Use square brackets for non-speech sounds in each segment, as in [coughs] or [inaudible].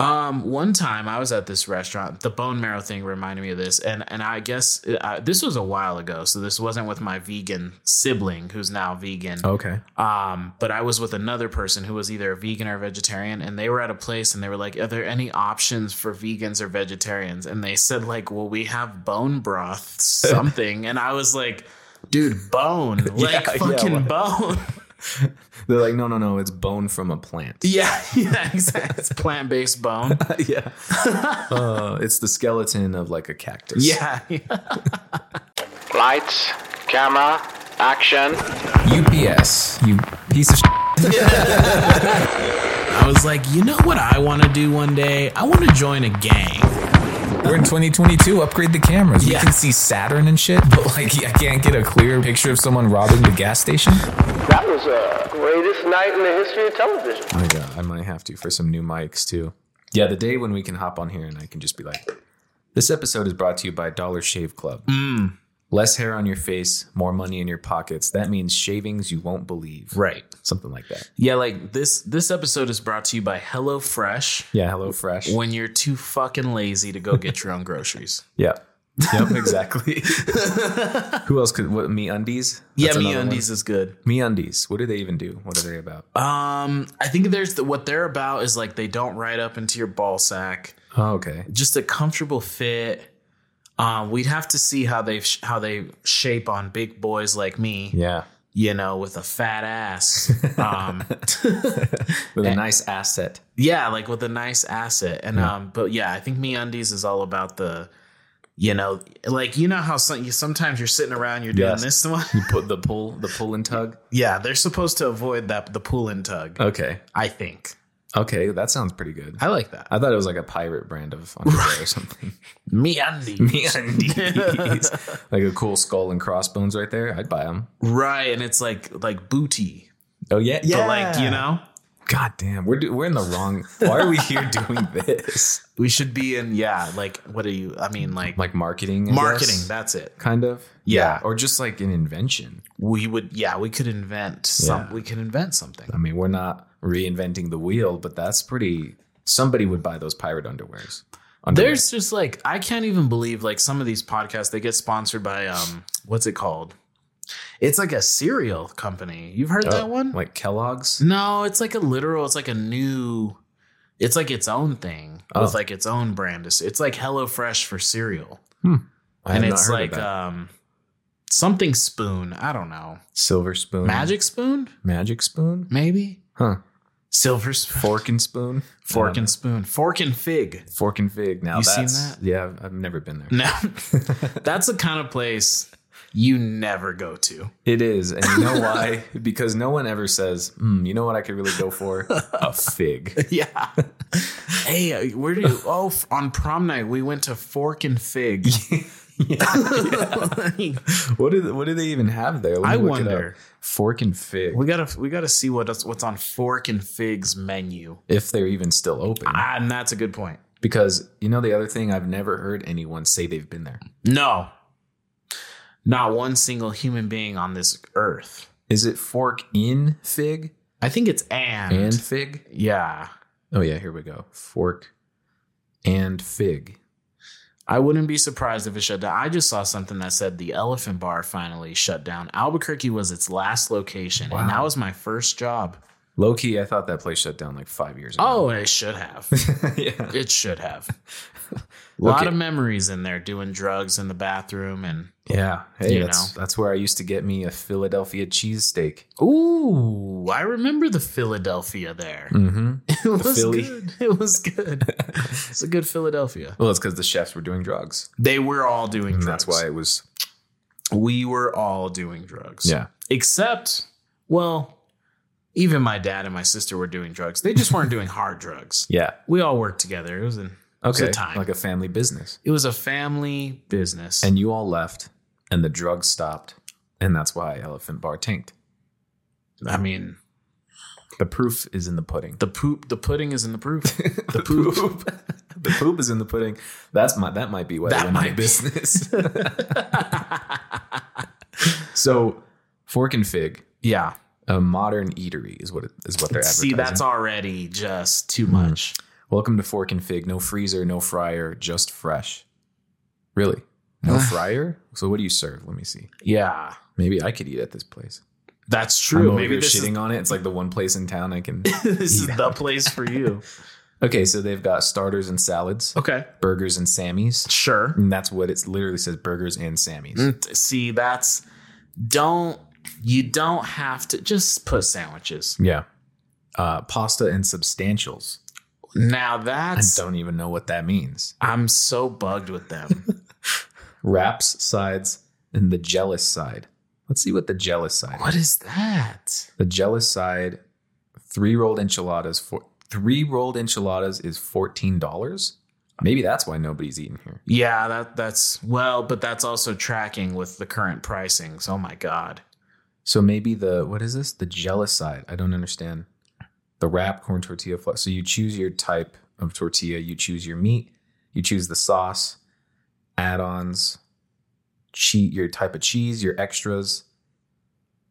Um, one time I was at this restaurant. The bone marrow thing reminded me of this, and and I guess uh, this was a while ago, so this wasn't with my vegan sibling who's now vegan. Okay. Um, but I was with another person who was either a vegan or vegetarian, and they were at a place and they were like, "Are there any options for vegans or vegetarians?" And they said like, "Well, we have bone broth something," and I was like, "Dude, bone, [laughs] like Yeah, yeah, fucking what- bone." [laughs] [laughs] They're like, no, no, no, it's bone from a plant. yeah, [laughs] yeah, exactly. It's plant based bone. [laughs] yeah. Uh, it's the skeleton of like a cactus. Yeah, yeah. Lights, camera, action. UPS, you piece of shit. I was like, you know what I want to do one day? I want to join a gang. We're in 2022. Upgrade the cameras. Yeah. We can see Saturn and shit, but like, I can't get a clear picture of someone robbing the gas station. That was the greatest night in the history of television. Oh my god, I might have to for some new mics too. Yeah, the day when we can hop on here and I can just be like, this episode is brought to you by Dollar Shave Club. Mm. Less hair on your face, more money in your pockets. That means shavings you won't believe. Right. Something like that. Yeah, like this this episode is brought to you by HelloFresh. Yeah, hello fresh. When you're too fucking lazy to go get your own groceries. [laughs] Yeah. Yep, [laughs] exactly. [laughs] Who else could what me undies? yeah, That's me another one. undies is good. Me undies. What do they even do? What are they about? Um, I think there's the, what they're about is like they don't ride up into your ball sack. Oh, okay. Just a comfortable fit. Um, we'd have to see how they how they shape on big boys like me. Yeah. You know, with a fat ass. [laughs] Um, [laughs] With a nice asset. yeah, like with a nice asset. And um, but yeah, I think me undies is all about the. You know, like you know how some, you, sometimes you're sitting around, you're doing Yes. this one. You put the pull the pull and [laughs] tug. Yeah, they're supposed to avoid that the pull and tug. Okay. I think Okay, that sounds pretty good. I like that. I thought it was like a pirate brand of underwear or something. [laughs] Me undies. Me undies. [laughs] like a cool skull and crossbones right there. I'd buy them. Right, and it's like like booty. Oh yeah, yeah. But like, you know, God damn, we're do- we're in the wrong. Why are we here [laughs] doing this? we should be in yeah, like what are you I mean like, Like marketing. I marketing, guess? that's it. kind of. Yeah. or just like an invention. We would yeah, we could invent some Yeah. we could invent something. I mean, we're not reinventing the wheel, but that's pretty. Somebody would buy those pirate underwears. Underwear. There's just like I can't even believe like some of these podcasts they get sponsored by um what's it called? It's like a cereal company. You've heard Oh, that one? like Kellogg's. No, it's like a literal. It's like a new. It's like its own thing Oh. with like its own brand. It's like HelloFresh for cereal, I and it's like um something spoon. I don't know. silver spoon, Magic spoon, magic spoon, maybe huh? silver spoon, Fork and spoon, [laughs] fork and spoon, fork and fig. fork and fig. Now You seen that? yeah. I've never been there. No, [laughs] that's the kind of place you never go to. It is, and you know why? [laughs] because no one ever says, "Hmm, "You know what I could really go for? A [laughs] fig." Yeah. [laughs] hey, uh, where do you? Oh, on prom night we went to Fork and Fig. What do what do they even have there? I me look it wonder. Fork and fig. We gotta we gotta see what what's on Fork and Fig's menu. if they're even still open. Ah, and that's a good point. Because you know the other thing, I've never heard anyone say they've been there. No, not one single human being on this earth. Is it fork in fig I think it's and, and fig? yeah. Oh yeah, here we go. Fork and fig. I wouldn't be surprised if it shut down. I just saw something that said the Elephant Bar finally shut down. Albuquerque was its last location, and that was my first job. Low key, I thought that place shut down like five years ago. Oh, it should have. [laughs] yeah. It should have. A lot Okay. of memories in there doing drugs in the bathroom and Yeah. Hey, You that's that's where I used to get me a Philadelphia cheesesteak. Ooh, I remember the Philadelphia there. Mm-hmm. [laughs] It was Philly. good. It was good. [laughs] it's a good Philadelphia. Well, it's because the chefs were doing drugs. They were all doing And drugs. that's why it was we were all doing drugs. Yeah. Except, well, even my dad and my sister were doing drugs. They just weren't [laughs] doing hard drugs. Yeah. We all worked together. It was an it was Okay. a time. Like a family business. it was a family business. And you all left and the drugs stopped. And that's why Elephant Bar tanked. I mean, The proof is in the pudding. the poop, the pudding is in the proof. [laughs] The poop. the poop is in the pudding. That's my that might be what That might business. [laughs] [laughs] so fork and fig, yeah. a modern eatery is what it, is what they're advertising. See, that's already just too much. Mm. Welcome to Fork and Fig. No freezer, no fryer, just fresh. Really? No [sighs] fryer? So what do you serve? Let me see. Yeah, Maybe I could eat at this place. that's I'm true. over Maybe here this is, shitting on it. It's like the one place in town I can. [laughs] this is the place for you. [laughs] okay, so they've got starters and salads, Okay, burgers and Sammys. sure. And that's what it literally says burgers and Sammys. Mm, See, that's don't you don't have to just put sandwiches. Yeah. Uh, pasta and substantials. Now I don't even know what that means. I'm so bugged with them. [laughs] Wraps, sides, and the jealous side. Let's see what the jealous side what is that? The jealous side, three rolled enchiladas for three rolled enchiladas is fourteen dollars. Maybe that's why nobody's eating here. Yeah, that that's well, but that's also tracking with the current pricing. So, oh my god. So maybe the what is this? The jealous side. I don't understand. The wrap corn tortilla flour. So you choose your type of tortilla. You choose your meat. You choose the sauce, add-ons, cheat your type of cheese, your extras,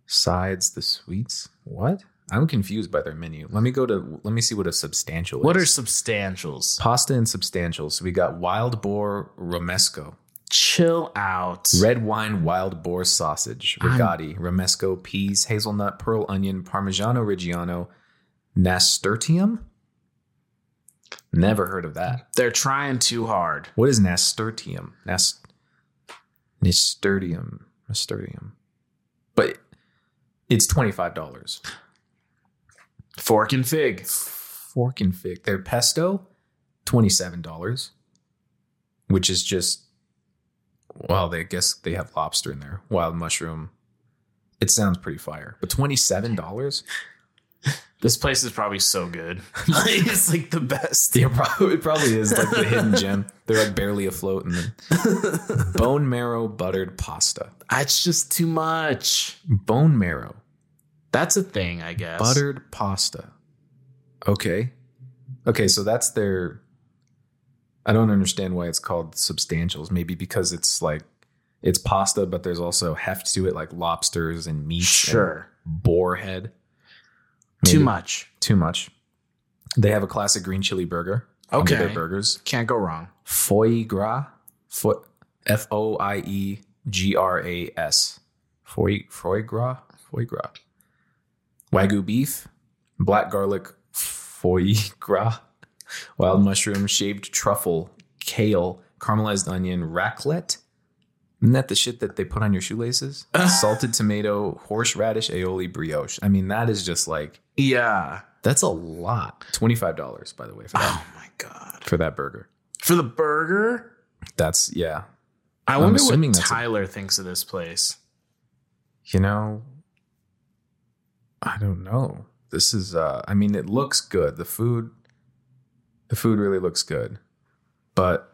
sides, the sweets. What? I'm confused by their menu. Let me go to. Let me see what a substantial What are substantials? pasta and substantials? So we got wild boar romesco, Chill out. red wine wild boar sausage, rigatoni, romesco, peas, hazelnut, pearl onion, parmigiano reggiano, nasturtium. Never heard of that. They're trying too hard. What is nasturtium? Nas- nasturtium. Nasturtium. But it's twenty five dollars. Fork and fig. Fork and fig. Their pesto, twenty seven dollars, which is just well, they I guess they have lobster in there, wild mushroom. It sounds pretty fire, but twenty seven dollars. This place is probably so good. [laughs] [laughs] it's like the best. Yeah, probably, it probably is like the hidden gem. They're like barely afloat, then [laughs] bone marrow buttered pasta. That's just too much. Bone marrow That's a thing, I guess. buttered pasta. Okay, okay, so that's their. I don't understand why it's called substantials. Maybe because it's like it's pasta, but there's also heft to it, like lobsters and meat. Sure. and boar head. Too much. Too much. They have a classic green chili burger. Okay. their burgers. Can't go wrong. Foie gras, Fo- F O I E G R A S, foie foie gras, foie gras, wagyu beef, black garlic, foie gras, wild mushroom, shaved truffle, kale, caramelized onion, raclette. Isn't that the shit that they put on your shoelaces? [sighs] Salted tomato, horseradish, aioli, brioche. I mean, that is just like Yeah. that's a lot. Twenty five dollars, by the way, for that Oh my god. for that burger. For the burger, That's yeah. I I'm wonder what that's a- Tyler thinks of this place. You know, I don't know. This is uh I mean it looks good. The food the food really looks good. But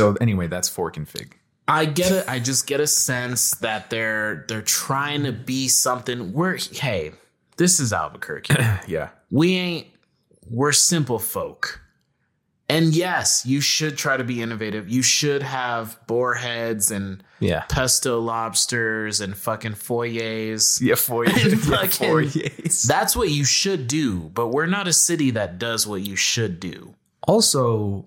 so anyway, that's fork and fig. I get it. I just get a sense that they're they're trying to be something. We're hey, this is Albuquerque. [clears throat] Yeah. we ain't we're simple folk. And yes, you should try to be innovative. You should have boar heads and Yeah. pesto lobsters and fucking foyers. [laughs] Yeah, four Fucking- That's what you should do, but we're not a city that does what you should do. Also,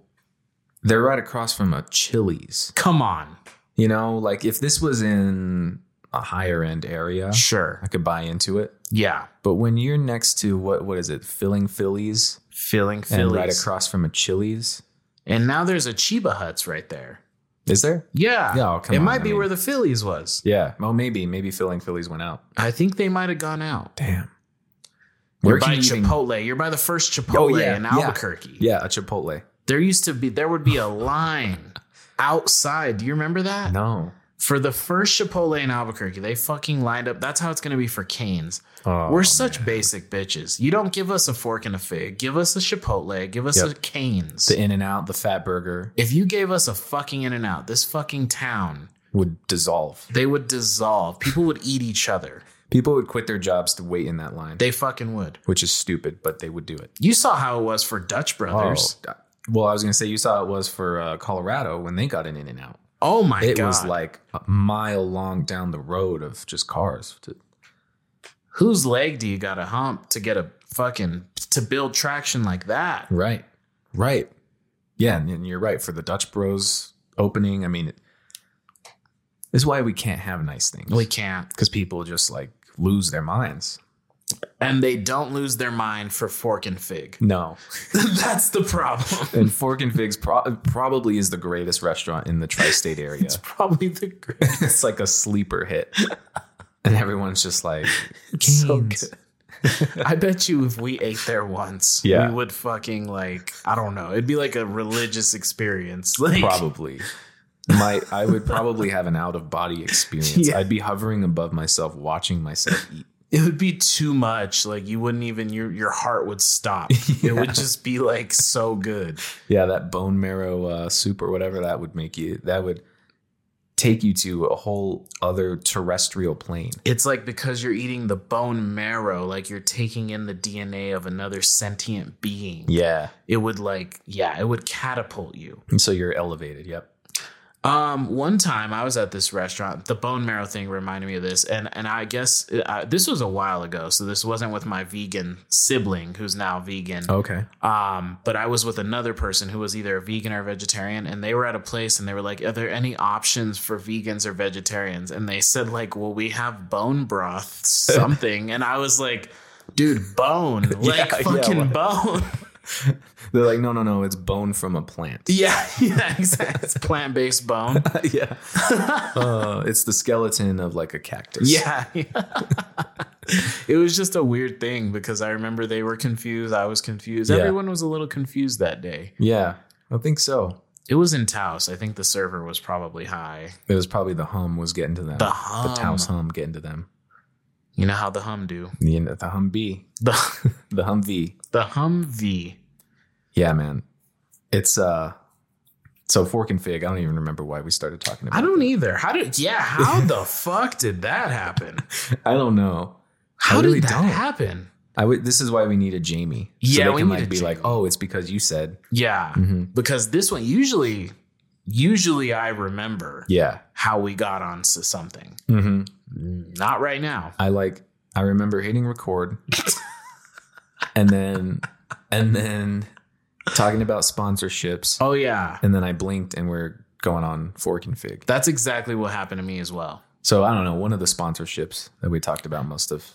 they're right across from a Chili's. Come on. You know, like if this was in a higher end area, Sure. I could buy into it. Yeah. But when you're next to what what is it, filling Phillies, Filling Phillies. and right across from a Chili's, And now there's a Cheba Huts right there. is there? Yeah. Yeah, oh, come it on, might I be mean- where the Phillies was. Yeah. Well, maybe maybe filling Phillies went out. I think they might have gone out. Damn. You're by Chipotle. You're by the first oh, Chipotle Oh, yeah, in yeah. Albuquerque. Yeah, a Chipotle. There used to be there would be a line outside. Do you remember that? No. For the first Chipotle in Albuquerque, they fucking lined up. That's how it's gonna be for Canes. Oh, We're such basic bitches. You don't give us a fork and a fig. Give us a Chipotle. Give us Yep. a Canes. The In and Out, the Fat Burger if you gave us a fucking In and Out, this fucking town, would dissolve. they would dissolve. People would eat each other. People would quit their jobs to wait in that line, They fucking would. which is stupid, but they would do it. You saw how it was for Dutch Brothers. Oh, well, I was gonna say you saw it was for uh, Colorado when they got an In and Out. Oh, my It god! was like a mile long down the road of just cars. To, whose leg do you got to hump to get a fucking to build traction like that. Right. Right. Yeah, and, and you're right. For the Dutch Bros opening, I mean, it, this is why we can't have nice things. We can't. Because people just like lose their minds. And they don't lose their mind for Fork and Fig. [laughs] No. [laughs] That's the problem. And Fork and Figs pro- probably is the greatest restaurant in the tri state [laughs] area. It's probably the greatest. it's like a sleeper hit. And everyone's just like, so good. I bet you if we ate there once, Yeah. we would fucking like I don't know. It'd be like a religious experience. Like Probably. My, I would probably have an out of body experience. Yeah. I'd be hovering above myself, watching myself eat. It would be too much. Like you wouldn't even your your heart would stop. [laughs] It would just be like so good. Yeah, that bone marrow uh, soup or whatever that would make you. That would take you to a whole other terrestrial plane. It's like because you're eating the bone marrow, like you're taking in the DNA of another sentient being. Yeah, It would like yeah, it would catapult you. and so you're elevated. Yep. Um, one time I was at this restaurant. The bone marrow thing reminded me of this, and and I guess uh, this was a while ago, so this wasn't with my vegan sibling who's now vegan. Okay. Um, but I was with another person who was either a vegan or vegetarian, and they were at a place, and they were like, "Are there any options for vegans or vegetarians?" And they said like, "Well, we have bone broth something," and I was like, "Dude, bone, [laughs] like yeah, fucking bone." [laughs] They're like, no, no, no. It's bone from a plant. yeah, [laughs] [laughs] yeah, exactly. It's plant based bone. [laughs] yeah. uh, it's the skeleton of like a cactus. Yeah. it was just a weird thing because I remember they were confused. I was confused. Yeah. Everyone was a little confused that day. Yeah. I think so. It was in Taos. I think the server was probably high. It was probably the hum was getting to them. The hum. The Taos hum getting to them. You know how the hum do. The, the Humvee. The The Humvee. the Humvee. Yeah, man. It's uh so fork and fig. I don't even remember why we started talking about I don't that. either. How did yeah, how the [laughs] fuck did that happen? [laughs] I don't know. How really did that don't. happen? I would this is why we need a Jamie. Yeah, they we can need like be like, oh, it's because you said. Yeah. Because this one usually usually I remember Yeah. how we got onto something. Mm-hmm. Not right now. I like I remember hitting record [laughs] and then and then talking about sponsorships. Oh yeah. And then I blinked and we're going on fork and fig. That's exactly what happened to me as well. So I don't know, one of the sponsorships that we talked about must have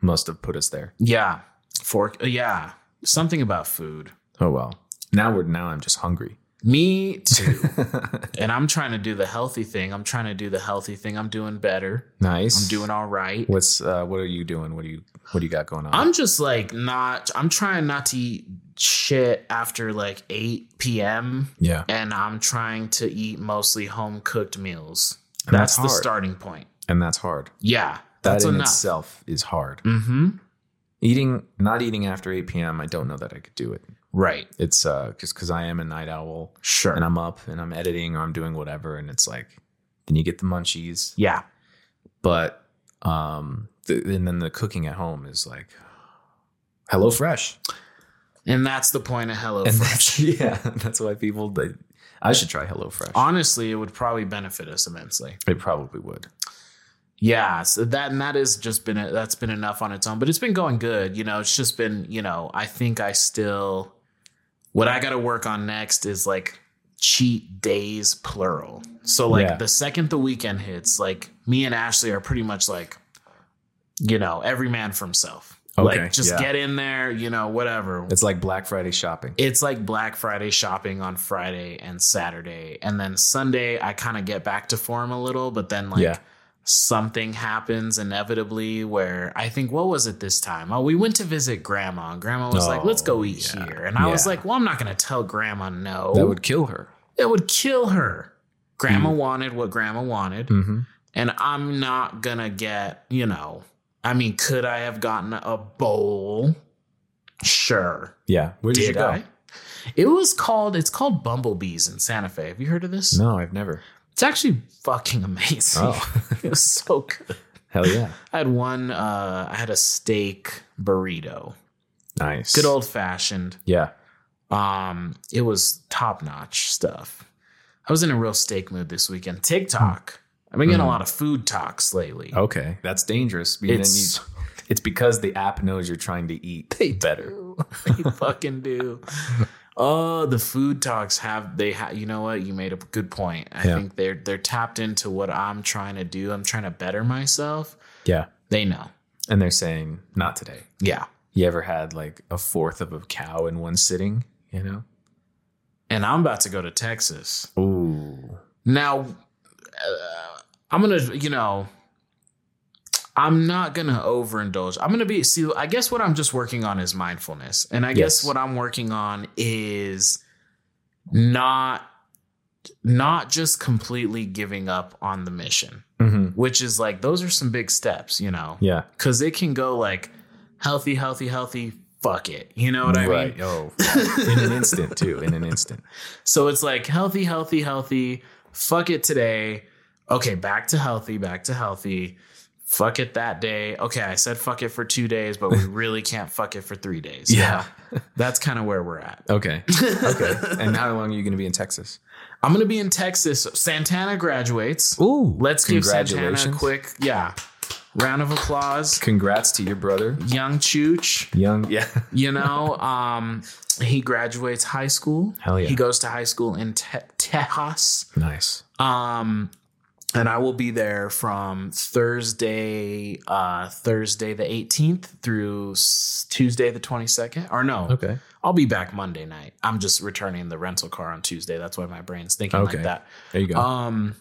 must have put us there. Yeah. Fork. yeah. Something about food. Oh well. Now we're now I'm just hungry. Me too. [laughs] and I'm trying to do the healthy thing. I'm trying to do the healthy thing. I'm doing better. Nice. I'm doing all right. What's uh what are you doing? What do you what do you got going on? I'm just like not, I'm trying not to eat shit after like 8 p.m. yeah. And I'm trying to eat mostly home cooked meals. And That's, that's the starting point. And that's hard. Yeah. That That's in enough. itself is hard. Mm-hmm. Eating not eating after 8 p.m. I don't know that I could do it. Right. It's uh just because I am a night owl Sure. and I'm up and I'm editing or I'm doing whatever and it's like then you get the munchies. yeah. But um the, and then the cooking at home is like Hello Fresh. And that's the point of Hello And Fresh. that's [laughs] yeah, that's why people they, I should try Hello Fresh. Honestly, it would probably benefit us immensely. It probably would. Yeah, so that and that has just been that's been enough on its own, but it's been going good. You know, it's just been you know I think I still what I got to work on next is like cheat days plural. So like Yeah. the second the weekend hits, like me and Ashley are pretty much like you know every man for himself. Okay, like just yeah. get in there, you know, whatever. It's like Black Friday shopping. It's like Black Friday shopping on Friday and Saturday. And then Sunday, I kind of get back to form a little, but then like Yeah. Something happens inevitably where I think, what was it this time? Oh, we went to visit grandma. And grandma was like, let's go Oh, eat yeah. here. And I was like, well, I'm not going to tell grandma no. That would kill her. it would kill her. Grandma wanted what grandma wanted. Mm-hmm. And I'm not going to get, you know, I mean, could I have gotten a bowl? Sure. Yeah. Where did, you go? I? It was called. It's called Bumblebees in Santa Fe. Have you heard of this? No, I've never. It's actually fucking amazing. Oh. [laughs] it was so good. Hell yeah. I had one. Uh, I had a steak burrito, Nice. good old fashioned. Yeah. Um, it was top notch stuff. I was in a real steak mood this weekend. TikTok. I've been getting a lot of food talks lately. Okay. That's dangerous. because it's It's because the app knows you're trying to eat they better. [laughs] they fucking do. [laughs] Oh, the food talks have they have you know what? You made a good point. I Yeah. think they're they're tapped into what I'm trying to do. I'm trying to better myself. Yeah. They know. And they're saying, not today. Yeah. You ever had like a fourth of a cow in one sitting? You know? And I'm about to go to Texas. Ooh. Now, uh, I'm gonna, you know, I'm not gonna overindulge. I'm gonna be see. I guess what I'm just working on is mindfulness, and I guess what I'm working on is not not just completely giving up on the mission, Mm-hmm. which is like those are some big steps, you know, Yeah. because it can go like healthy, healthy, healthy. Fuck it, you know what I right. mean? Oh, in an instant too. In an instant. So it's like healthy, healthy, healthy. Fuck it today. Okay, back to healthy, back to healthy. Fuck it that day. Okay, I said fuck it for two days, but we [laughs] really can't fuck it for three days. Yeah. That's kind of where we're at. Okay. Okay. and how long are you going to be in Texas? I'm going to be in Texas. Santana graduates. Ooh. Let's give Santana a quick, yeah, round of applause. Congrats to your brother. Young Chooch, Young. Yeah. you know, um, he graduates high school. Hell yeah. He goes to high school in Te- Tejas. Nice. Um, and I will be there from Thursday, uh, Thursday the 18th through s- Tuesday the 22nd. Or no, Okay. I'll be back Monday night. I'm just returning the rental car on Tuesday. That's why my brain's thinking Okay. like that. There you go. Um,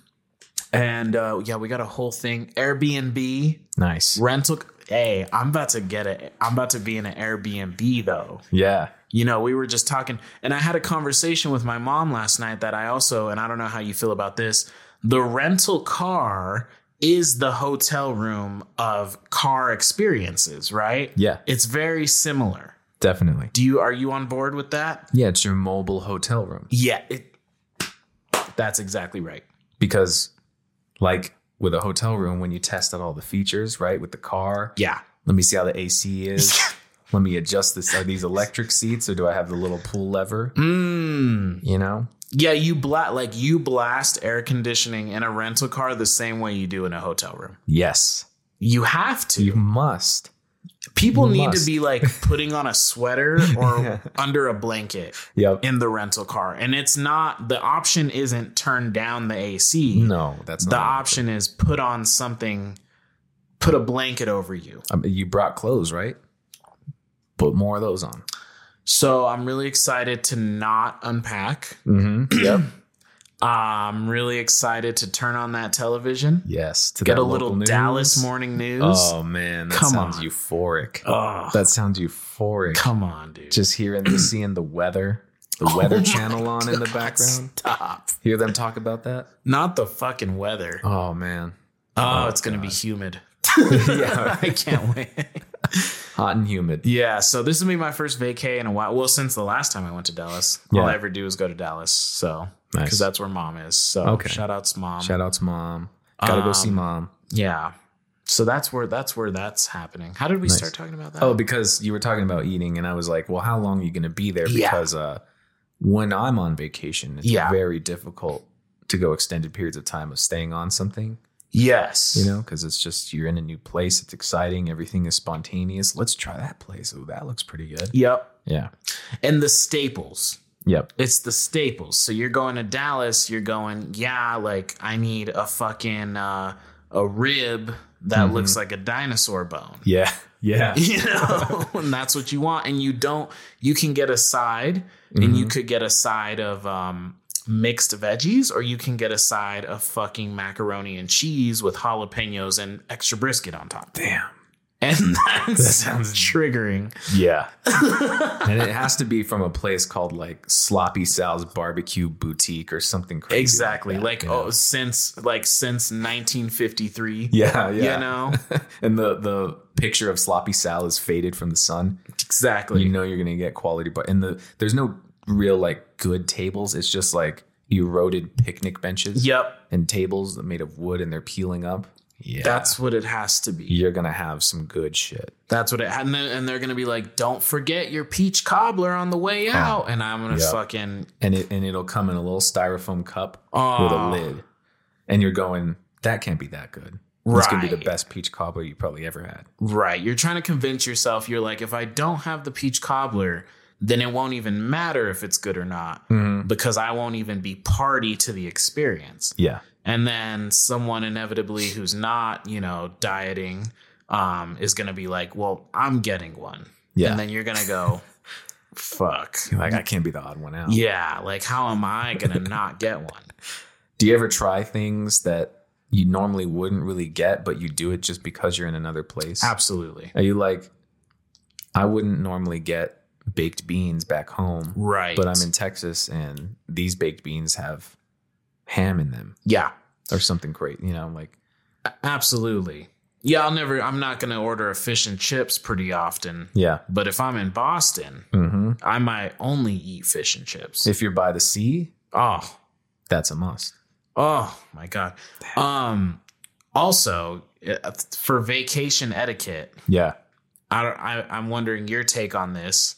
and uh, yeah, we got a whole thing. Airbnb nice. rental. Hey, I'm about to get it. I'm about to be in an Airbnb though. Yeah. You know, we were just talking, and I had a conversation with my mom last night that I also, and I don't know how you feel about this. The rental car is the hotel room of car experiences, right? Yeah. It's very similar. Definitely. Do you are you on board with that? Yeah. It's your mobile hotel room Yeah, it, that's exactly right. because, like, with a hotel room, when you test out all the features, right, with the car, Yeah. let me see how the AC is. [laughs] let me adjust this. Are these electric seats or do I have the little pull lever? Mm. You know? Yeah, you blast like you blast air conditioning in a rental car the same way you do in a hotel room. Yes. You have to. You must. People You need must. to be like [laughs] putting on a sweater or [laughs] under a blanket Yep. in the rental car. And it's not the option isn't turn down the AC. No, that's not the option is put on something put a blanket over you. I mean, you brought clothes, right? Put more of those on. So I'm really excited to not unpack. Mm-hmm. Yep. [clears throat] I'm really excited to turn on that television. yes. To Get that a little news. Dallas morning news. Oh man, that Come sounds on. euphoric. Oh, That sounds euphoric. come on, dude. Just hearing, just seeing the weather, the weather channel on in the background. Stop. Hear them talk about that? Not the fucking weather. Oh man, Oh, it's going to be humid. [laughs] yeah, [laughs] I can't wait. [laughs] hot and humid. Yeah, so this will be my first vacay in a while. Well, since the last time I went to Dallas, all I ever do is go to Dallas. So Nice. because that's where mom is. So Okay. shout outs mom. Shout out to mom. Gotta go see Um, mom. Yeah. So that's where that's where that's happening. How did we Nice. start talking about that? Oh, because you were talking about eating, and I was like, well, how long are you going to be there? Yeah. Because uh, when I'm on vacation, it's Yeah. very difficult to go extended periods of time of staying on something. Yes. you know, because it's just you're in a new place. It's exciting. Everything is spontaneous. Let's try that place. Oh, that looks pretty good. Yep. Yeah. And the staples. Yep. It's the staples. So you're going to Dallas, you're going, yeah, like I need a fucking uh a rib that Mm-hmm. looks like a dinosaur bone. Yeah. Yeah. [laughs] you know and that's what you want and you don't you can get a side and Mm-hmm. you could get a side of um mixed veggies or you can get a side of fucking macaroni and cheese with jalapenos and extra brisket on top Damn. and [laughs] That sounds- triggering Yeah. [laughs] and it has to be from a place called like Sloppy Sal's Barbecue Boutique or something crazy. exactly that, like, you oh, know? oh since like since 1953 Yeah. [laughs] Yeah. you know and the the picture of Sloppy Sal is faded from the sun. exactly You know you're gonna get quality, but and the there's no real like good tables. It's just like eroded picnic benches. yep and tables that made of wood and they're peeling up. Yeah. that's what it has to be you're gonna have some good shit. That's what it and, then, and they're gonna be like, "Don't forget your peach cobbler on the way ah. out," and I'm gonna Yeah. fucking And it and it'll come in a little styrofoam cup Oh. with a lid. And you're going, that can't be that good. It's gonna be the best peach cobbler you probably ever had. Right. You're trying to convince yourself, you're like, if I don't have the peach cobbler, then it won't even matter if it's good or not because I won't even be party to the experience. Yeah. And then someone inevitably who's not, you know, dieting um, is going to be like, well, I'm getting one. Yeah. And then you're going to go, [laughs] fuck. Like I can't be the odd one out. Yeah. Like, how am I going [laughs] to not get one? Do you ever try things that you normally wouldn't really get, but you do it just because you're in another place? Absolutely. Are you like, I wouldn't normally get baked beans back home, Right. but I'm in Texas and these baked beans have ham in them Yeah. or something great, you know, like, Absolutely. Yeah. I'll never, I'm not going to order a fish and chips pretty often. yeah. But if I'm in Boston, hmm I might only eat fish and chips. If you're by the sea, oh, that's a must. oh my god. Um. Also, uh, for vacation etiquette, Yeah. I, I I'm wondering your take on this.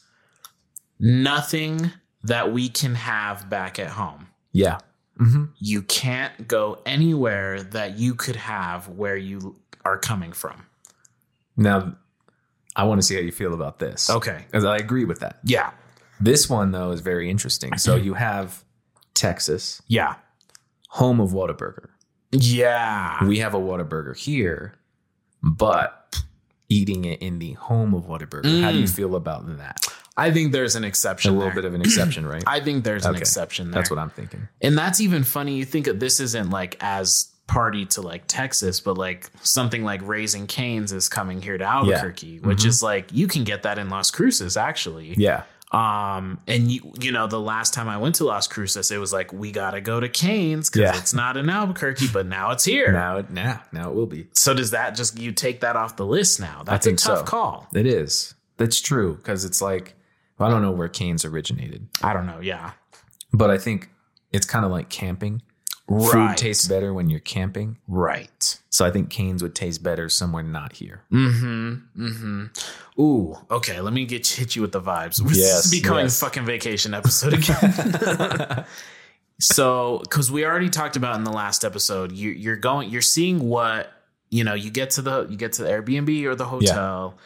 Nothing that we can have back at home. Yeah. hmm You can't go anywhere that you could have where you are coming from. Now, I want to see how you feel about this. Okay. Because I agree with that. Yeah. This one, though, is very interesting. So you have Texas, Yeah. home of Whataburger. Yeah. We have a Whataburger here, but eating it in the home of Whataburger. How do you feel about that? I think there's an exception. A little there. bit of an exception, right? [clears throat] I think there's an exception there. That's what I'm thinking. And that's even funny. You think this isn't like as party to like Texas, but like something like Raising Canes is coming here to Albuquerque, which is like you can get that in Las Cruces actually. Yeah. Um, and you you know the last time I went to Las Cruces, it was like we gotta go to Canes because Yeah. it's not in Albuquerque, but now it's here. [laughs] Now it now now it will be. So does that just you take that off the list now? That's a tough so. call. It is. That's true because it's like I don't know where Canes originated, I don't know. Yeah. but I think it's kind of like camping. Right. Food tastes better when you're camping. Right. So I think Canes would taste better somewhere not here. Mm-hmm. Mm-hmm. Ooh, okay. Let me get hit you with the vibes. This Yes, is becoming yes. a fucking vacation episode again. [laughs] so, because we already talked about in the last episode, you, you're going, you're seeing what you know. You get to the, you get to the Airbnb or the hotel.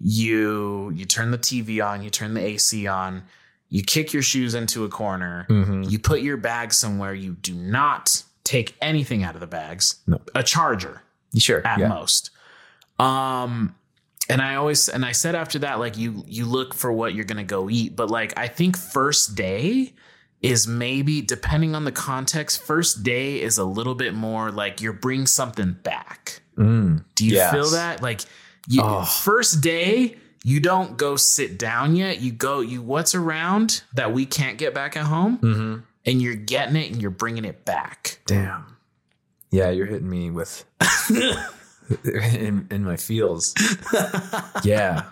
You you turn the TV on. You turn the AC on. You kick your shoes into a corner. Mm-hmm. You put your bag somewhere. You do not take anything out of the bags. No. A charger Sure. at yeah. most. Um and I always and I said after that like you you look for what you're going to go eat, but like I think first day is maybe depending on the context, first day is a little bit more like you're bring something back. Mm. Do you Yes. feel that? Like you, Oh. first day you don't go sit down yet. You go you what's around that we can't get back at home Mm-hmm. and you're getting it and you're bringing it back. Damn. Yeah, you're hitting me with [laughs] in, in my feels. yeah.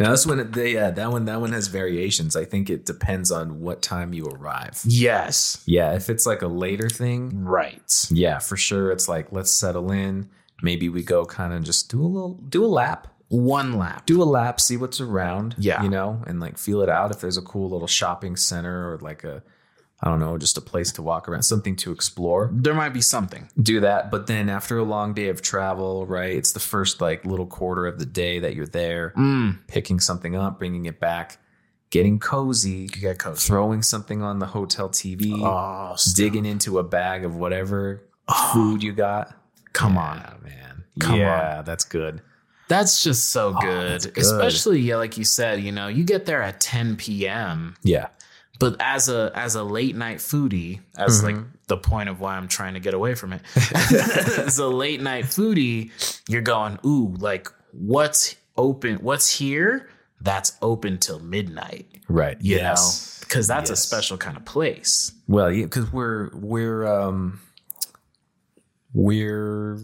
Now that's when it, they, yeah that one that one has variations. I think it depends on what time you arrive. Yes. Yeah, if it's like a later thing, Right. yeah, for sure. It's like let's settle in. Maybe we go kind of just do a little do a lap, One lap. do a lap, see what's around. Yeah. you know, and like feel it out. If there's a cool little shopping center or like a I don't know, just a place to walk around, something to explore. there might be something. do that. But then after a long day of travel, right, it's the first like little quarter of the day that you're there, Mm. picking something up, bringing it back, getting cozy, You get cozy. throwing something on the hotel TV, Oh, digging into a bag of whatever food you got. Come Yeah, on. man. Come yeah, that's good. That's just so good. Oh, good. Especially, yeah, like you said, you know, you get there at 10 p.m. Yeah. But as a as a late night foodie, as like Mm-hmm. the point of why I'm trying to get away from it. [laughs] [laughs] as a late night foodie, you're going, ooh, like what's open? What's here? That's open till midnight. Right. You yes. know, because that's a special kind of place. Well, yeah, because we're we're um we're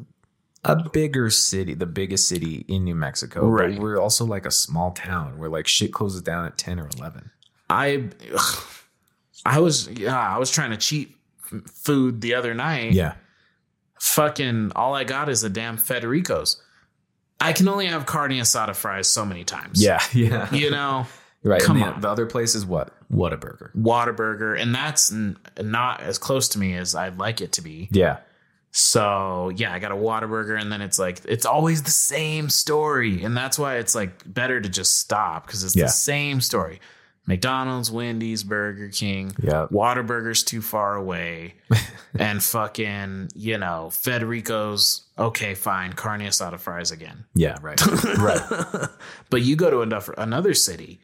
a bigger city, the biggest city in New Mexico. Right. But we're also like a small town where like shit closes down at ten or eleven. I I was yeah, I was trying to cheat food the other night. Yeah. Fucking all I got is a damn Federico's. I can only have carne asada fries so many times. Yeah. [laughs] Yeah. You know, [laughs] right. come the, on. the other place is what? Whataburger. Whataburger, and that's n- not as close to me as I'd like it to be. Yeah. So yeah, I got a Whataburger, and then it's like it's always the same story, and that's why it's like better to just stop because it's Yeah. the same story. McDonald's, Wendy's, Burger King, Yep. Whataburger's too far away, [laughs] and fucking you know Federico's okay, fine, carne asada fries again. Yeah, right. [laughs] right. But you go to another another city,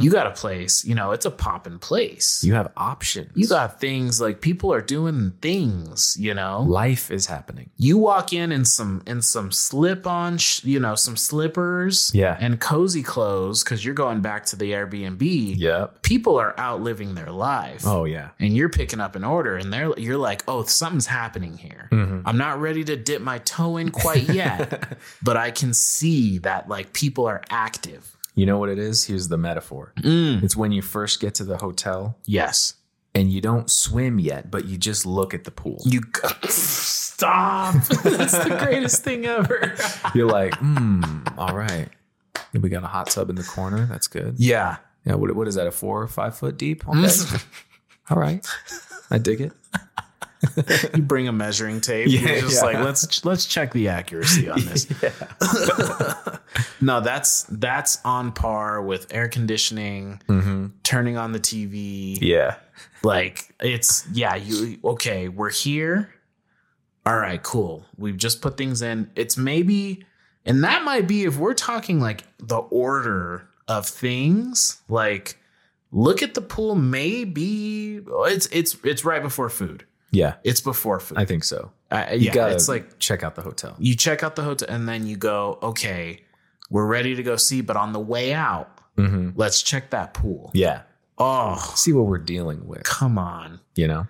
you got a place, you know, it's a poppin' place. You have options. you got things like people are doing things, you know. life is happening. You walk in in some in some slip on, sh- you know, some slippers, Yeah. and cozy clothes because you're going back to the Airbnb. Yep. People are out living their life. Oh yeah. And you're picking up an order, and they're you're like, oh, something's happening here. Mm-hmm. I'm not ready to dip my toe in quite yet, [laughs] but I can see that like people are active. You know what it is? Here's the metaphor. It's when you first get to the hotel Yes, and you don't swim yet, but you just look at the pool. you stop. [laughs] That's the greatest thing ever. [laughs] You're like, hmm, all right. We got a hot tub in the corner. That's good. Yeah. Yeah. What, what is that? A four or five foot deep? Okay. all right. I dig it. [laughs] you bring a measuring tape. Yeah, you're just yeah. like let's let's check the accuracy on this. [laughs] [laughs] no, that's that's on par with air conditioning, mm-hmm. turning on the TV. Yeah. Like it's yeah, you okay, we're here. All right, cool. We've just put things in. It's maybe and that might be if we're talking like the order of things, like look at the pool maybe oh, it's it's it's right before food. Yeah. It's before food. I think so. I, You yeah, gotta it's like check out the hotel. you check out the hotel and then you go, okay, we're ready to go see, but on the way out, mm-hmm. let's check that pool. Yeah. Oh, See what we're dealing with, come on. you know?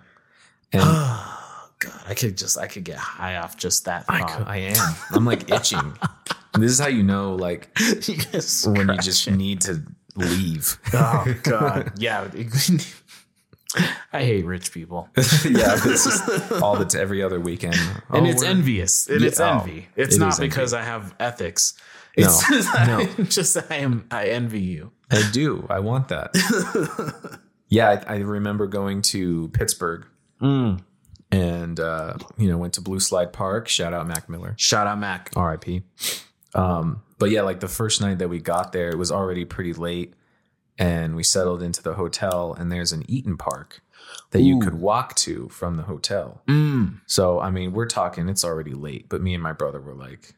And oh, [sighs] God, I could just, I could get high off just that I, I am. I'm like [laughs] itching. this is how you know, like, [laughs] when you just need to leave. Oh God, [laughs] yeah. I hate rich people, [laughs] yeah, this is all the every other weekend. and Oh, it's envious, and Yeah, it's oh, envy. It's it not is envy. because I have ethics. No, It's [laughs] just, no. I'm just I am. I envy you. I do. I want that. [laughs] yeah, I, I remember going to Pittsburgh Mm. and uh, you know went to Blue Slide Park. Shout out Mac Miller, Shout out Mac. R.I.P. Um, but yeah, like the first night that we got there, it was already pretty late, and we settled into the hotel. And there's an Eat'n Park that you could walk to from the hotel. Mm. So I mean, we're talking. It's already late, but me and my brother were like,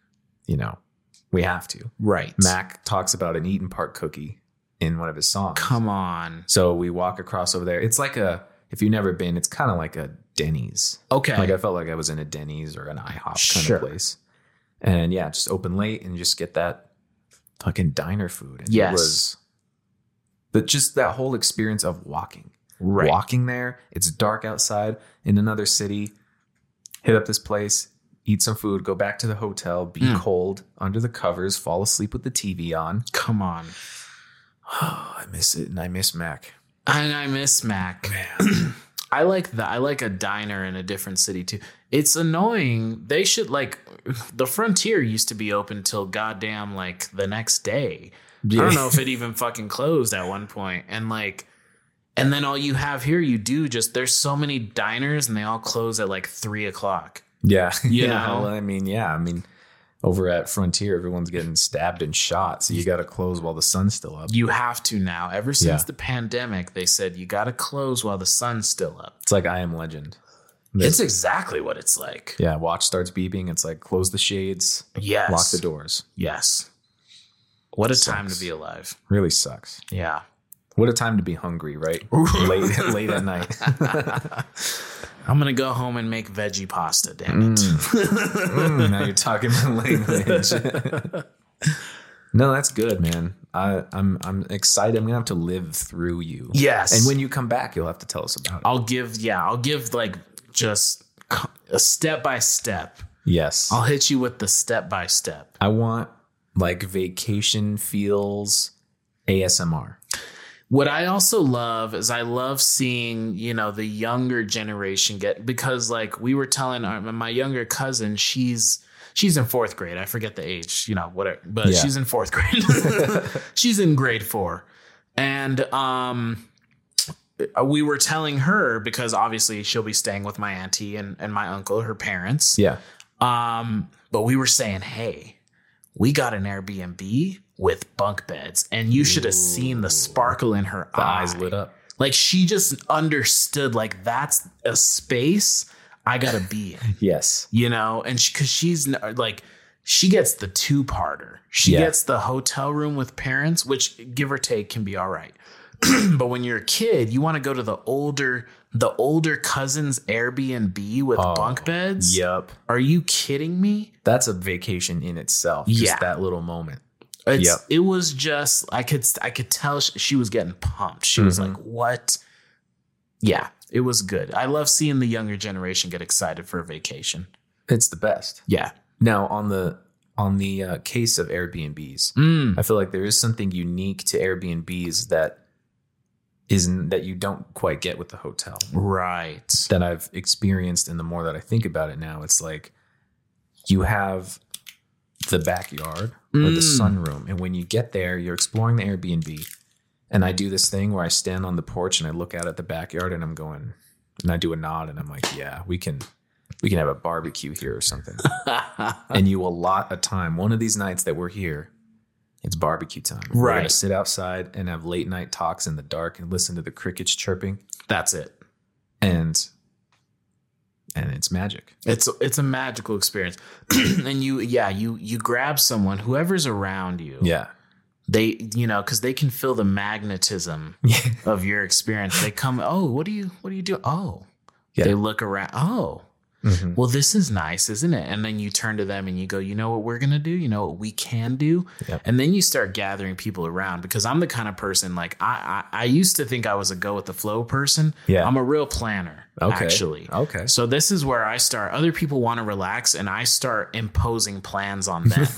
you know, we have to. Right. Mac talks about an Eat'n Park cookie in one of his songs. Come on. So we walk across over there. It's like a if you've never been, it's kind of like a Denny's. Okay. Like I felt like I was in a Denny's or an IHOP kind Sure. of place. And yeah, just open late and just get that fucking diner food. And Yes. It was but just that whole experience of walking. Right. Walking there, it's dark outside in another city. Hit up this place, eat some food, go back to the hotel, be Mm. cold under the covers, fall asleep with the TV on. Come on. Oh, [sighs] I miss it, and I miss Mac. And I miss Mac. Man. [clears throat] I like that. I like a diner in a different city too. It's annoying. They should like the frontier used to be open till goddamn like the next day. I don't know if it even fucking closed at one point. And like and then all you have here, you do just there's so many diners and they all close at like three o'clock. Yeah, [laughs] You yeah. know? well, I mean, yeah. I mean, over at Frontier, everyone's getting stabbed and shot, so you got to close while the sun's still up. You have to now. Ever since Yeah. the pandemic, they said you gotta close while the sun's still up. It's like I Am Legend. It's exactly what it's like. Yeah, watch starts beeping. It's like close the shades, Yes. lock the doors. Yes. What a time to be alive. Really sucks. Yeah. What a time to be hungry, right? late, late at night. [laughs] I'm gonna go home and make veggie pasta. Damn it. Mm, now you're talking my language. [laughs] no, that's good, man. I, I'm I'm excited. I'm gonna have to live through you. Yes. And when you come back, you'll have to tell us about it. I'll give. Yeah, I'll give like just a step by step. yes. I'll hit you with the step by step. I want like vacation feels ASMR. What I also love is I love seeing you know the younger generation get because like we were telling our, my younger cousin she's she's in fourth grade I forget the age you know whatever but Yeah. she's in fourth grade [laughs] she's in grade four and um we were telling her because obviously she'll be staying with my auntie and, and my uncle, her parents. Yeah. Um, but we were saying, hey, we got an Airbnb with bunk beds, and you should have seen the sparkle in her The eye. eyes lit up. Like she just understood, like that's a space I gotta be in, [laughs] Yes. you know. And she, because she's uh, like, she gets the two parter. She Yeah. gets the hotel room with parents, which give or take can be all right. [clears throat] but when you're a kid, you want to go to the older, the older cousin's Airbnb with oh, bunk beds. Yep. Are you kidding me? That's a vacation in itself. Just Yeah. that little moment. It's, Yep. It was just I could I could tell she, she was getting pumped. She was Mm-hmm. like, "What?" Yeah, it was good. I love seeing the younger generation get excited for a vacation. It's the best. Yeah. Now on the on the uh, case of Airbnbs, Mm. I feel like there is something unique to Airbnbs that isn't that you don't quite get with the hotel. Right. That I've experienced, and the more that I think about it now, it's like you have the backyard or the Mm. sunroom, and when you get there, you're exploring the Airbnb. And I do this thing where I stand on the porch and I look out at the backyard, and I'm going, and I do a nod, and I'm like, yeah, we can. We can have a barbecue here or something. [laughs] and you allot a time. One of these nights that we're here, it's barbecue time. We're gonna sit outside and have late night talks in the dark and listen to the crickets chirping, That's it. and and it's magic. It's it's a magical experience. [clears throat] and you yeah, you you grab someone whoever's around you. Yeah, They you know cuz they can feel the magnetism [laughs] of your experience. They come, "Oh, what do you what do you do?" Oh. Yeah. They look around, "Oh, Mhm. well, this is nice, isn't it? And then you turn to them and you go, you know what we're going to do? You know what we can do? Yep. And then you start gathering people around because I'm the kind of person like I, I, I used to think I was a go with the flow person. Yeah. I'm a real planner, Okay. actually. Okay. So this is where I start. Other people want to relax and I start imposing plans on them. [laughs]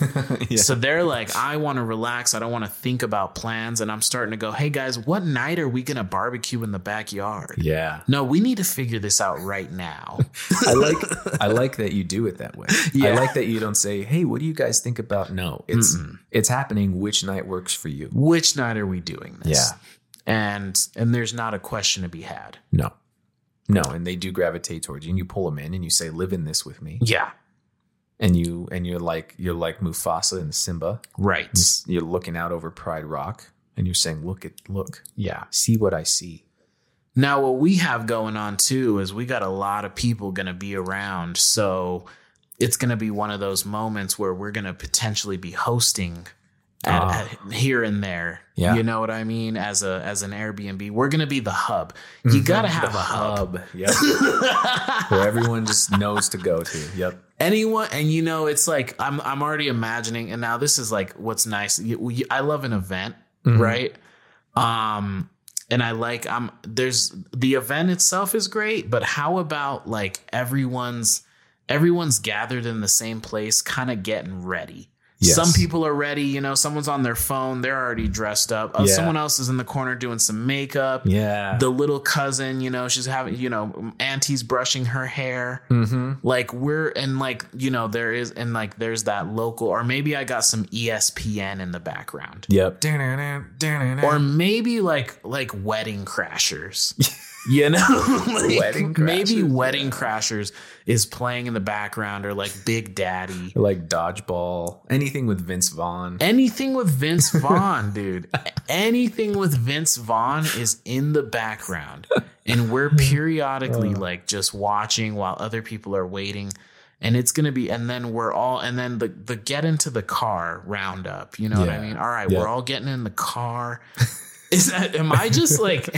So they're like, I want to relax. I don't want to think about plans. And I'm starting to go, hey guys, what night are we going to barbecue in the backyard? yeah. No, we need to figure this out right now. [laughs] I like I [laughs] like that you do it that way. Yeah. I like that you don't say, "Hey, what do you guys think about?" No, it's it's happening. Which night works for you? which night are we doing this? Yeah. And and there's not a question to be had. No, no, and they do gravitate towards you, and you pull them in, and you say, "Live in this with me," Yeah. and you and you're like you're like Mufasa and Simba. Right. You're looking out over Pride Rock, and you're saying, "Look at look, Yeah. see what I see." Now what we have going on too is we got a lot of people gonna be around. So it's gonna be one of those moments where we're gonna potentially be hosting at, Ah. at- here and there. Yeah. You know what I mean? As a as an Airbnb. We're gonna be the hub. You gotta have a hub. Yep. [laughs] Where everyone just knows to go to. Yep. anyone and you know it's like i'm i'm already imagining and now this is like what's nice i love an event right um and i like i'm there's the event itself is great but how about like everyone's everyone's gathered in the same place kind of getting ready Yes. some people are ready you know someone's on their phone they're already dressed up Uh, Yeah. someone else is in the corner doing some makeup Yeah. the little cousin, you know, she's having, you know, auntie's brushing her hair. mm-hmm. Like we're and like you know there is and like there's that local or maybe I got some ESPN in the background Yep. or maybe like like Wedding Crashers, [laughs] you know, [laughs] Like, Wedding maybe Crashers, Wedding Crashers is playing in the background or like Big Daddy. like dodgeball, anything with Vince Vaughn. Anything with Vince [laughs] Vaughn, dude. Anything with Vince Vaughn is in the background. And we're periodically oh. like just watching while other people are waiting. And it's gonna be, and then we're all, and then the the get into the car roundup. You know what I mean? All right, Yeah. we're all getting in the car. [laughs] Is that? Am I just [laughs] like?